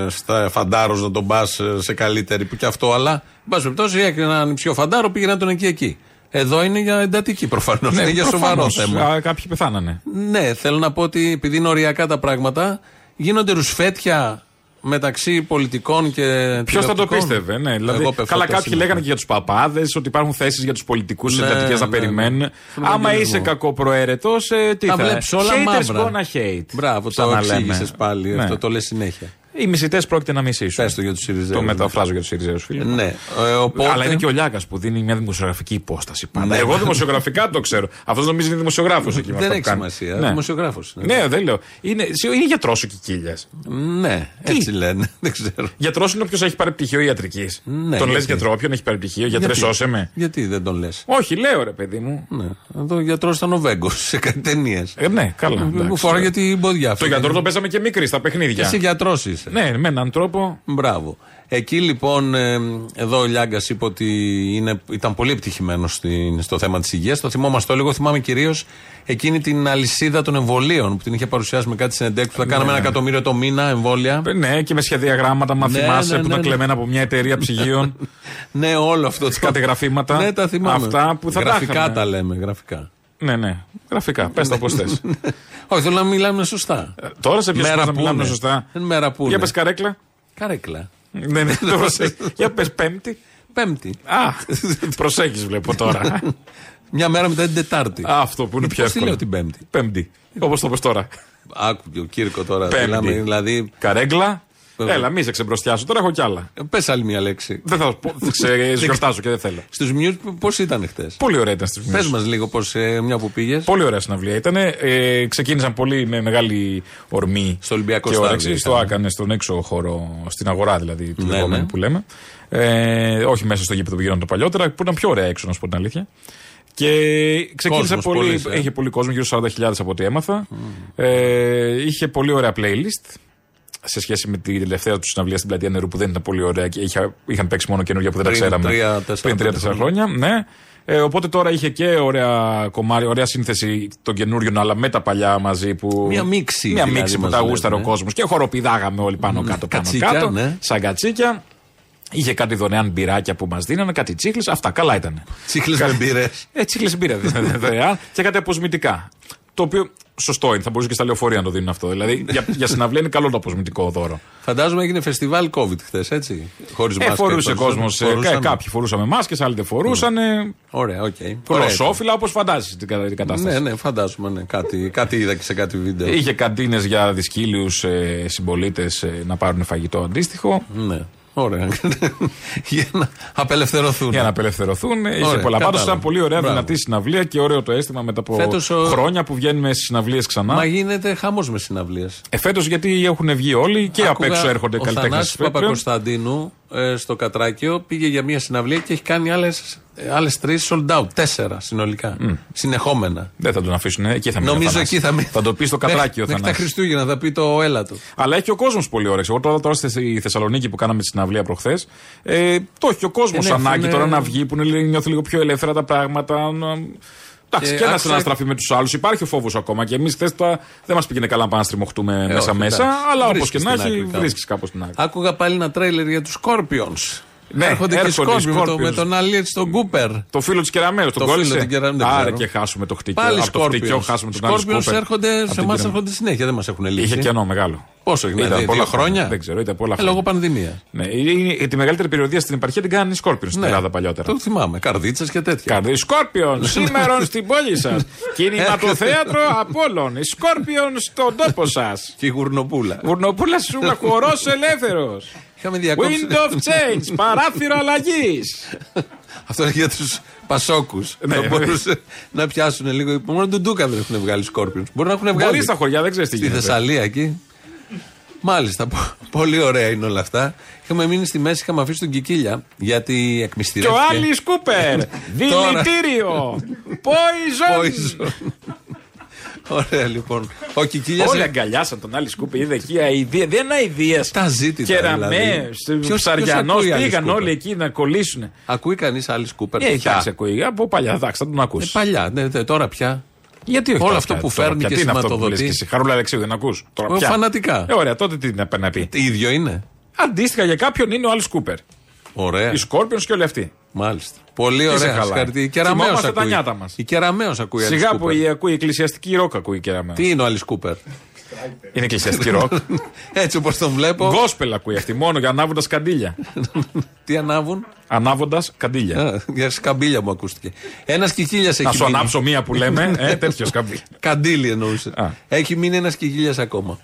στα φαντάρος να τον πας σε καλύτερη που και αυτό, αλλά εν πάση περιπτώσει έκανε ένα νηψιό φαντάρο, πήγαινε τον εκεί εκεί. Εδώ είναι για εντατική προφανώς. Ναι, είναι για σοβαρό προφανώς. θέμα. Α, Κάποιοι πεθάνανε. Ναι, θέλω να πω ότι επειδή είναι οριακά τα πράγματα, γίνονται ρουσφέτια μεταξύ πολιτικών και. Ποιος θα το τηλεοπτικών. πίστευε, ναι. Δηλαδή, Εγώ πέφτω καλά, το κάποιοι σήμερα. λέγανε και για τους παπάδες ότι υπάρχουν θέσεις για τους πολιτικούς Ναι, εντατικές να ναι, περιμένουν. ναι. Άμα Ευαγγελισμό. είσαι κακοπροαίρετος, ε, τι Τα θα βλέπεις όλα Haters μαύρα. gonna hate. Μπράβο, σαν το να λέμε. εξήγησες πάλι. Ναι. Αυτό το λες συνέχεια. Οι μισητές πρόκειται να μισήσουν. Πες το για τους Σιριζέους. Το μεταφράζω για τους Σιριζέους φίλοι. μου. Ναι. Ε, οπότε- Αλλά είναι και ο Λιάγκα που δίνει μια δημοσιογραφική υπόσταση πάντα. Ναι. Εγώ δημοσιογραφικά το ξέρω. Αυτός νομίζει είναι δημοσιογράφος εκεί με Δεν αυτό έχει που κάνει. σημασία. Ναι. Δημοσιογράφος. Ναι, δεν λέω. Είναι, είναι γιατρός ο Κικίλιας. Ναι, έτσι λένε. Δεν ξέρω. Γιατρός είναι όποιος έχει πάρει πτυχίο ιατρικής. Ναι, τον λες γιατί; γιατρό, όποιον έχει πάρει πτυχίο. Γιατρέ, Γιατί; σώσε με. Γιατί δεν τον λες; Όχι, λέω ρε παιδί μου. Ναι. Εδώ ο γιατρός ήταν ο Βέγκος σε κάτι ταινίες. Ε, ναι, καλά. Μου εντάξει. φοράγε την ποδιά. Το γιατρό το παίζαμε και μικρή στα παιχνίδια. Εσύ γιατρός είσαι. Ναι, με έναν τρόπο. Μπράβο. Εκεί λοιπόν, ε, εδώ ο Λιάγκας είπε ότι είναι, ήταν πολύ επιτυχημένος στο θέμα της υγείας. Το θυμόμαστε λίγο. Θυμάμαι κυρίως εκείνη την αλυσίδα των εμβολίων που την είχε παρουσιάσει με κάτι συνεντέξει που θα κάναμε ένα εκατομμύριο το μήνα εμβόλια. Ε, Ναι, και με σχεδιαγράμματα, μα Ναι, θυμάσαι, ναι, που ναι, ήταν ναι. κλεμμένα από μια εταιρεία ψυγείων. Ναι, όλο αυτό. Το... Κατεγραφήματα. Ναι, τα θυμάμαι. Αυτά που θα τα Γραφικά είχαμε. τα λέμε, γραφικά. Ναι, ναι. Γραφικά. Πες τα πώ θες. Όχι, θέλω να μιλάμε σωστά. Τώρα σε ποιος Μέρα να που μιλάμε είναι. σωστά; Είναι μέρα που Για είναι. πες καρέκλα. Καρέκλα. Ναι, ναι, το προσέχεις. Για πες πέμπτη. Πέμπτη. Α, προσέχεις βλέπω τώρα. Μια μέρα μετά την Τετάρτη. Αυτό που είναι πιο Πώς τη εύκολο. λέω την Πέμπτη; Πέμπτη. Όπως το πες τώρα. Άκου και ο Κύρκο τώρα. Πέμπτη. Μιλάμε, δηλαδή. Καρέγκλα. Βέβαια. Έλα, μη σε ξεμπροστιάσω. Τώρα έχω κι άλλα. Πες άλλη μια λέξη. Δεν θα πω. Σε γιορτάζω και δεν θέλω. Στους μιού πώς ήταν χτε. Πολύ ωραία ήταν στις Πες μας λίγο πώς μια που πήγες. Πολύ ωραία συναυλία ήταν. Ε, ξεκίνησαν πολύ με μεγάλη ορμή. Στο Ολυμπιακό και στάδιο όρεξη. Στο είχαμε. έκανε στον έξω χώρο, στην αγορά δηλαδή, τη Ναι, λεγόμενη ναι. που λέμε. Ε, όχι μέσα στο γήπεδο που γίνονταν το παλιότερα, που ήταν πιο ωραία έξω, να σου πω την αλήθεια. Και ξεκίνησε Κόσμος πολύ. πολύς, ε. Είχε πολύ κόσμο, γύρω στους 40.000 από ό,τι έμαθα. Ε, είχε πολύ ωραία playlist σε σχέση με την τελευταία του συναυλία στην πλατεία νερού που δεν ήταν πολύ ωραία και είχα, είχαν παίξει μόνο καινούργια που δεν τα Πριν ξέραμε. τρία-τέσσερα πριν τρία-τέσσερα χρόνια. Ναι. Ε, οπότε τώρα είχε και ωραία κομμάτια, ωραία σύνθεση των καινούριων, αλλά με τα παλιά μαζί που. Μια μίξη, Μια δηλαδή, μίξη που μας τα λέτε, γούσταρε ο ναι. κόσμος. Και χοροπηδάγαμε όλοι πάνω κάτω. πάνω Κατσίκια, κάτω ναι. Σαν κατσίκια. Είχε κάτι δωρεάν μπυράκια που μας δίνανε, κάτι τσίχλες. Αυτά καλά ήταν. Τσίχλες με μπύρα. Ε, τσίχλες μπύρα δίνανε δωρεάν και κάτι αποσμητικά. Το οποίο σωστό είναι, θα μπορούσε και στα λεωφορεία να το δίνουν αυτό. Δηλαδή για, για συναυλία είναι καλό το αποσμητικό δώρο. Φαντάζομαι έγινε φεστιβάλ COVID χθες, έτσι; Χωρίς Ε, φορούσε κόσμος. Φορούσαν. κάποιοι φορούσαμε μάσκες, άλλοι δεν φορούσαν. Ε, Ωραία, οκ. Γλωσσόφυλλα όπως φαντάζεσαι την, κα- την κατάσταση. Ναι, ναι, φαντάζομαι. Ναι. Κάτι, κάτι είδα και σε κάτι βίντεο. Είχε καντίνες για δυσκύλιους ε, συμπολίτες να πάρουν φαγητό αντίστοιχο. Ναι. Ωραία. Για να απελευθερωθούν. Για να απελευθερωθούν. Είχε Ωραία, πολλά. Πάντως κατάλαβα. ήταν πολύ ωραία, Μπράβο. δυνατή συναυλία και ωραίο το αίσθημα μετά από Φέτος ο- χρόνια που βγαίνουμε στις συναυλίες ξανά. Μα γίνεται χαμός με συναυλίες. Ε, φέτος γιατί έχουν βγει όλοι και απ' έξω έρχονται Ο καλλιτέχνες. Θανάσης Παπακοσταντίνου ε, στο Κατράκιο πήγε για μια συναυλία και έχει κάνει άλλες άλλες τρεις sold out. Τέσσερα συνολικά. Συνεχόμενα. Δεν θα τον αφήσουν. ε, Εκεί θα μείνει. ο Νομίζω Θανάσης. εκεί θα μείνει. Θα το πει στο κατράκιο. Μέχρι, μέχρι τα Θανάση. Χριστούγεννα θα πει το έλα του. Αλλά έχει και ο κόσμος πολύ όρεξη. Εγώ τώρα, τώρα στη Θεσσαλονίκη που κάναμε τη συναυλία προχθές, ε, το έχει και ο κόσμος Ε, ναι, ανάγκη είναι- τώρα να βγει, που είναι, νιώθει λίγο πιο ελεύθερα τα πράγματα. Να... Εντάξει, Και και να άκουσα- συναστραφεί με τους άλλους. Υπάρχει ο φόβος ακόμα. Και εμείς χθες δεν μας πήγαινε καλά να πάμε να στριμωχτούμε Ε, μέσα-μέσα. όχι, εντάξει. Αλλά όπως Βρίσκεις και να την έχει, άκρη κάπου. βρίσκεις κάπως την άκρη. Άκουγα πάλι ένα τρέιλερ για τους Scorpions. Ναι, έρχονται και οι έρχονται οι Scorpions με, το- Scorpions. με τον Αλή στον Κούπερ. Το φίλο της Κεραμέλου, τον Το φίλο κόλλησε; του Κεραμέλου, δεν Άρα ξέρω. και χάσουμε το χτυκιό. Πάλι Από το χτυκιό Scorpions. χάσουμε τον άλλο Scorpions Σκούπερ. έρχονται, Από σε την εμάς Κεραμέλου. έρχονται συνέχεια, δεν μας έχουν λύσει. Είχε κενό μεγάλο. Πόσο έχει, Ήταν δηλαδή, πολλά δύο χρόνια. Δεν ξέρω, ήταν πολλά Ε, χρόνια. λόγω πανδημία. Ναι, είναι, τη μεγαλύτερη περιοδία στην επαρχία την κάνει η Σκόρπιον στην Ναι. Ελλάδα παλιότερα. Το θυμάμαι. Καρδίτσες και τέτοια. Καρδί Σκόρπιον, σήμερα στην πόλη σας. Κινηματοθέατρο Απόλων. Η Σκόρπιον στον τόπο σας. Και η Γουρνοπούλα. Γουρνοπούλα σου χορός ελεύθερος. Είχαμε διακόψει. Wind of change, παράθυρο αλλαγής. Αυτό είναι για τους Πασόκους. Ναι, θα ναι. μπορούσε να πιάσουν λίγο. Μόνο τον Ντούκα δεν έχουν βγάλει Scorpions. Μπορεί να έχουν βγάλει. Μπορεί στα χωριά, δεν ξέρεις τι Στη γίνεται. Θεσσαλία εκεί. Μάλιστα. πο- Πολύ ωραία είναι όλα αυτά. Είχαμε μείνει στη μέση, είχαμε αφήσει τον Κικίλια γιατί Και ο εκμυστηρεύτηκε. Άλλη Κούπερ. Δηλητήριο. Poison. Poison. Ωραία λοιπόν. Ο Κικίλιας. Όλοι αγκαλιάσαν τον Άλλη Κούπερ. Είδε εκεί αηδία. Δεν είναι αηδία. Τα ζήτητα. Κεραμές, δηλαδή. Ποιος- Ψαριανός ποιος ακούει Alice πήγαν Cooper? όλοι εκεί να κολλήσουν. Ακούει κανείς άλλη Κούπερ. Ε, πια. εντάξει, ακούει. Από παλιά, εντάξει, θα τον Ε, ακούσει. παλιά, ναι, ναι, τώρα πια. Γιατί όχι. Όλο τώρα αυτό πια, που τώρα φέρνει πια. και Τι είναι αυτό που σηματοδοτεί. λες και εσύ, Χαρούλα Αλεξίου, δεν ακούς; Τώρα Ε, πια. φανατικά. Ε, ωραία, τότε τι να, να πει. ίδιο είναι. Αντίστοιχα για κάποιον είναι ο Άλλη Κούπερ. Ωραία. Οι Σκόρπιονς και όλοι αυτοί. Μάλιστα. Πολύ Τι σε ωραία. χαλάει. Συγχαρητήρια. Η Κεραμέως Θυμόμαστε τα ακούει. νιάτα μας. Η Κεραμέως ακούει. Alice Σιγά Cooper. που η, ακούει η εκκλησιαστική ροκ ακούει και ραμέ. Τι είναι ο Άλλη Κούπερ. Είναι εκκλησιαστική ροκ. Έτσι όπως τον βλέπω. Γκόσπελ ακούει αυτή μόνο για ανάβοντας καντήλια. Τι ανάβουν; Ανάβοντας καντήλια. Α, Για σκαμπίλια μου ακούστηκε. Ένας κικίλιας έχει Να σου μείνει. ανάψω μία που λέμε. ε, τέτοιο σκαμπί. Καντήλι εννοούσε. Έχει μείνει ένας κικίλιας ακόμα.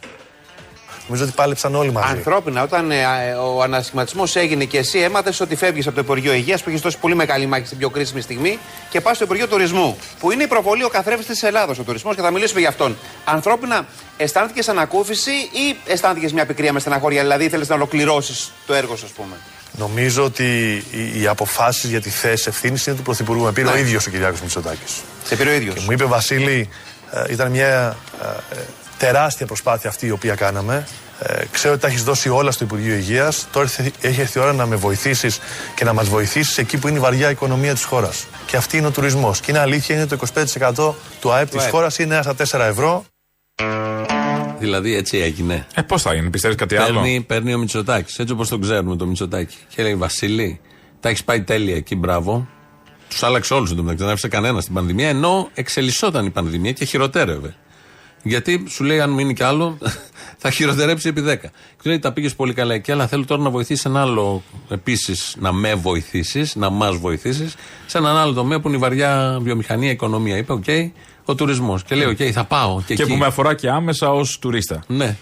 Νομίζω ότι πάλεψαν όλοι μαζί. Ανθρώπινα, όταν ε, ε, ο ανασχηματισμός έγινε και εσύ έμαθες ότι φεύγεις από το Υπουργείο Υγείας που έχεις δώσει πολύ μεγάλη μάχη στην πιο κρίσιμη στιγμή και πας στο Υπουργείο Τουρισμού. Που είναι η προβολή ο καθρέφτης της Ελλάδα ο τουρισμός και θα μιλήσουμε για αυτόν. Ανθρώπινα, αισθάνθηκες ανακούφιση ή αισθάνθηκες μια πικρία με στεναχώρια, δηλαδή ήθελες να ολοκληρώσεις το έργο σου, ας πούμε; Νομίζω ότι οι, οι αποφάσεις για τη θέση ευθύνης είναι του Πρωθυπουργού. Με πήρε ο ίδιος ο Κυριάκος Μητσοτάκης. Σε πήρε ο ίδιος. Και μου είπε Βασίλη, ε, ήταν μια ε, ε, τεράστια προσπάθεια αυτή η οποία κάναμε. Ε, ξέρω ότι τα έχεις δώσει όλα στο Υπουργείο Υγείας. Τώρα ήρθε- έχει έρθει η ώρα να με βοηθήσεις και να μας βοηθήσεις εκεί που είναι η βαριά οικονομία της χώρας. Και αυτή είναι ο τουρισμός. Και είναι αλήθεια, είναι το 25% του ΑΕΠ της ΑΕΠ. χώρας, είναι ένα στα 4 ευρώ. Δηλαδή έτσι έγινε. Ε, πώς θα γίνει, πιστεύεις κάτι άλλο; Παίρνει, παίρνει ο Μητσοτάκης, έτσι όπως τον ξέρουμε το Μητσοτάκη. Και λέει Βασίλη, τα έχεις πάει τέλεια εκεί, μπράβο. Τους άλλαξε όλους εντωμεταξύ, δεν άφησε κανένας στην πανδημία, ενώ εξελισσόταν η πανδημία και χειροτέρευε. Γιατί σου λέει, αν μείνει κι άλλο, θα χειροτερέψει επί 10. Και του λέει, τα πήγες πολύ καλά εκεί, αλλά θέλω τώρα να βοηθήσεις ένα άλλο επίσης, να με βοηθήσεις, να μας βοηθήσεις, σε έναν άλλο τομέα που είναι η βαριά βιομηχανία, οικονομία. Είπε, οκ, ο τουρισμός. Και λέει, οκ, θα πάω. Και, Και εκεί. που με αφορά και άμεσα ως τουρίστα. Ναι,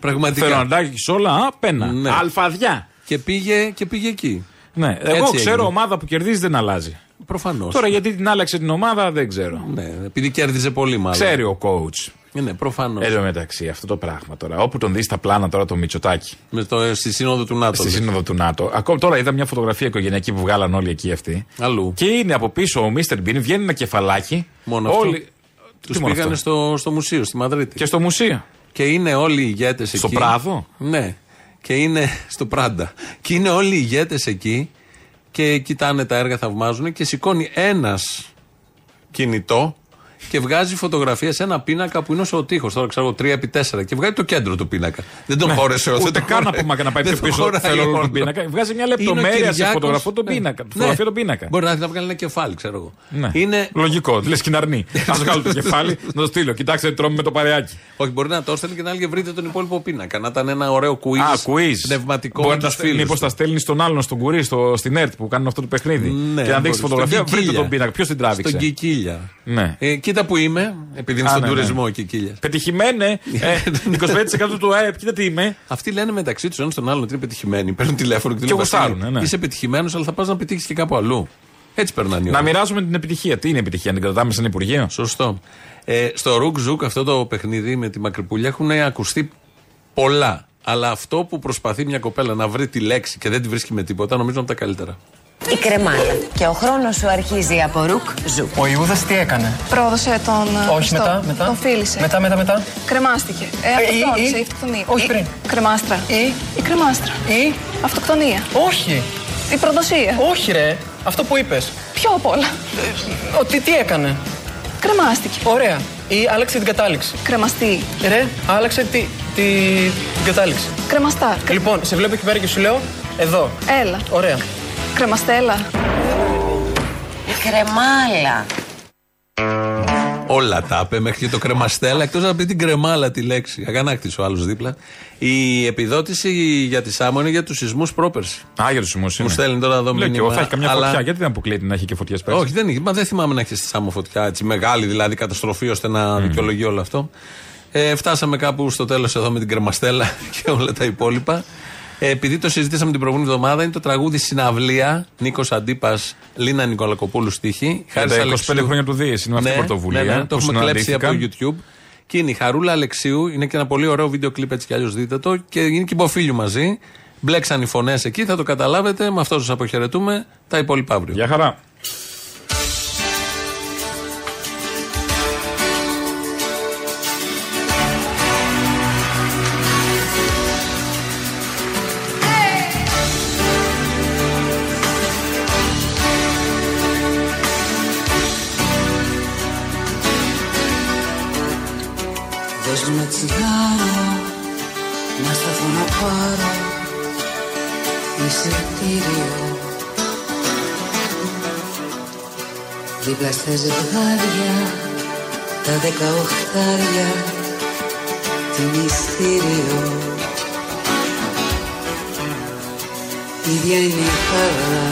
πραγματικά. Θέλω να τάξει όλα, α, πένα. Ναι. Αλφαδιά. Και πήγε, και πήγε εκεί. Ναι, εγώ Έτσι ξέρω έγινε. ομάδα που κερδίζει δεν αλλάζει. Προφανώς. Τώρα γιατί την άλλαξε την ομάδα δεν ξέρω. Ναι, επειδή κέρδιζε πολύ μάλλον. Ξέρει ο coach. Ε, Ναι, προφανώς. Εν τω μεταξύ, αυτό το πράγμα τώρα. Όπου τον δεις στα πλάνα τώρα το Μητσοτάκι. Με το, στη σύνοδο του ΝΑΤΟ. Στη λες. σύνοδο του ΝΑΤΟ. Ακόμα τώρα είδα μια φωτογραφία οικογενειακή που βγάλαν όλοι εκεί αυτοί. Αλλού. Και είναι από πίσω ο Μίστερ Μπιν, βγαίνει ένα κεφαλάκι. Μόνο όλοι... αυτό. Τι Του μόνο πήγανε αυτό; στο, στο μουσείο, στη Μαδρίτη. Και στο μουσείο. Και είναι όλοι οι ηγέτες εκεί. Στο Πράδο; Ναι. Και είναι στο Πράντα. Και είναι όλοι οι ηγέτες εκεί και κοιτάνε τα έργα, θαυμάζουν και σηκώνει ένας κινητό και βγάζει φωτογραφία σε ένα πίνακα που είναι όσο ο τείχος. Τώρα ξέρω εγώ 3x4 και βγάζει το κέντρο του πίνακα. Δεν τον Ναι. χώρεσε Ούτε δεν τον καν χωράει. από μακριά να πάει Δεν πιο τον πίσω. χωράει Θέλω όλο όλο. τον πίνακα. Βγάζει μια Είναι ο λεπτομέρεια σε Κυριάκος. φωτογραφό τον Ναι. πίνακα. Ναι. Φωτογραφία τον πίνακα. Μπορεί να θέλει να βγάλει ένα κεφάλι, ξέρω εγώ. Ναι. Είναι Λογικό, λες και να αρνεί. Α βγάλω το κεφάλι, να το στείλω. Κοιτάξτε, τι τρώμε με το παρεάκι. Όχι, μπορεί να το έστελνε και να έλεγε βρείτε τον υπόλοιπο πίνακα. Να ήταν ένα ωραίο quiz. Α, quiz. Πνευματικό Μπορεί με να του τα φίλου. Μήπως τα στέλνει στον άλλον, στον κουρί, στο, στην ΕΡΤ που κάνουν αυτό το παιχνίδι. Ναι, και να δείξει μπορεί. φωτογραφία, Στον βρείτε Κικίλια. τον πίνακα. Ποιος την τράβηξε; Στον Κικίλια. Ναι. Ε, κοίτα που είμαι, επειδή είναι Α, στον ναι, ναι. τουρισμό ο Κικίλιας. Πετυχημένε. ε, 25% του ΑΕΠ, κοίτα τι είμαι. Αυτοί λένε μεταξύ τους ένας στον άλλον ότι είναι πετυχημένοι. Παίρνουν τηλέφωνο και, Και λένε, γουστάρουν, «Βασίλη, ναι. Είσαι πετυχημένος, αλλά θα πας να πετύχεις και κάπου αλλού. Έτσι περνάνε οι Να ώρες. μοιράζουμε την επιτυχία. Τι είναι επιτυχία, να την κρατάμε σαν Υπουργείο; Σωστό. Ε, στο Ρουκ Ζουκ, αυτό το παιχνίδι με τη μακρυπούλια έχουν ακουστεί πολλά. Αλλά αυτό που προσπαθεί μια κοπέλα να βρει τη λέξη και δεν τη βρίσκει με τίποτα, νομίζω είναι από τα καλύτερα. Η κρεμάλα. Και ο χρόνος σου αρχίζει από ρουκ ζου. Ο Ιούδας τι έκανε; Πρόδωσε τον. Όχι, στο- μετά, μετά. Τον φίλησε. Μετά, μετά, μετά. Κρεμάστηκε. Ε, Ε, ή- αυτοκτόνησε, ή- η αυτοκτονία. όχι Ή- πριν. Κρεμάστρα. Ή- Η κρεμάστρα. Ή. Αυτοκτονία. Όχι. Η προδοσία. Όχι, ρε. Αυτό που είπες. Ποιο απ' όλα. Ότι τι έκανε; Κρεμάστηκε. Ωραία. Ή άλλαξε την κατάληξη. Κρεμαστή. Ρε, άλλαξε τη, τη, την κατάληξη. Κρεμαστά. Λοιπόν, σε βλέπω εκεί πέρα και σου λέω εδώ. Έλα. Ωραία. Κρεμαστέλα. Η κρεμάλα. Όλα τα είπε μέχρι και το κρεμαστέλα, εκτός να πει την κρεμάλα τη λέξη. Αγανάκτης ο άλλος δίπλα. Η επιδότηση για τη Σάμο είναι για τους σεισμούς πρόπερση. Α, για τους σεισμούς. Μου στέλνει τώρα εδώ Λέω και εγώ, μήνυμα, θα έχει καμιά αλλά- φωτιά. Γιατί δεν αποκλείεται να έχει και φωτιές πέρσι; Όχι, δεν είχε. Μα δεν θυμάμαι να έχει στη Σάμο φωτιά έτσι μεγάλη δηλαδή καταστροφή ώστε να δικαιολογεί όλο αυτό. Ε, φτάσαμε κάπου στο τέλος εδώ με την κρεμαστέλα και όλα τα υπόλοιπα. Ε, επειδή το συζητήσαμε την προηγούμενη εβδομάδα, είναι το τραγούδι Συναυλία Νίκος Αντίπας Λίνα Νικολακοπούλου στίχη. Για τα 25 χρόνια του Δίες, είναι με αυτή την πρωτοβουλία Ναι, ναι, το που έχουμε κλέψει από το συναντήθηκαν. YouTube. Και είναι η Χαρούλα Αλεξίου, είναι και ένα πολύ ωραίο βίντεο κλιπ έτσι κι αλλιώς δείτε το. Και είναι και η Μποφίλιου μαζί. Μπλέξαν οι φωνές εκεί, θα το καταλάβετε. Με αυτό σας αποχαιρετούμε. Τα υπόλοιπα αύριο. Γεια χαρά. Δίπλα στα ζευγάρια Τα δεκαοχτάρια Τι μυστήριο. Ίδια είναι η χαρά.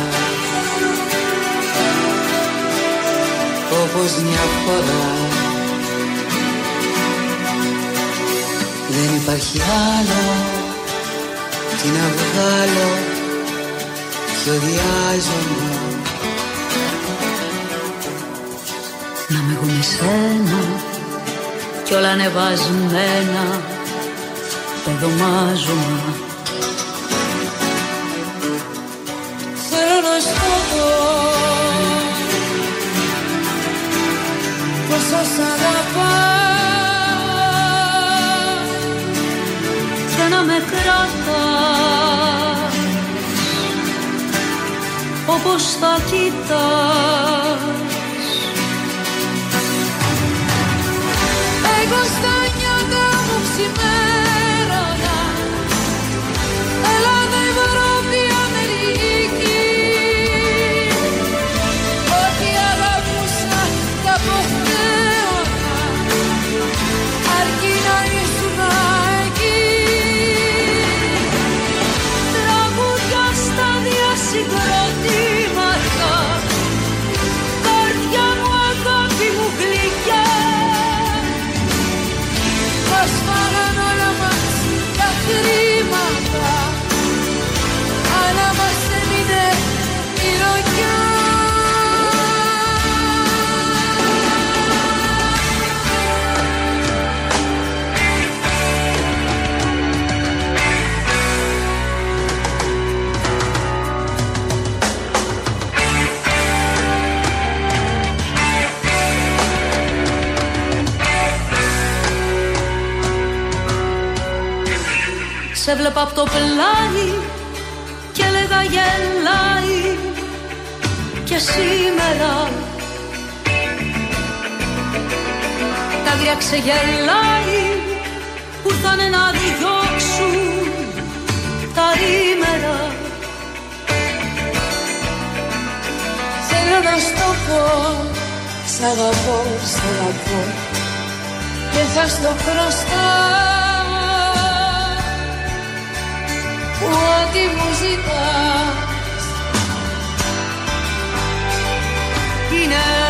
Όπως μια φορά. Δεν υπάρχει άλλο Τι να βγάλω Ποιο διάζωμα Να με έχω με σένα κι όλα ανεβασμένα πεδομάζωμα Θέλω να σου πω Πόσο σ' αγαπάω και να με κρατάς όπως θα κοιτάς σ' το πω Σ' αγαπώ, σ' αγαπώ. Και θα στο χρωστάω Ό,τι μου ζητάς Είναι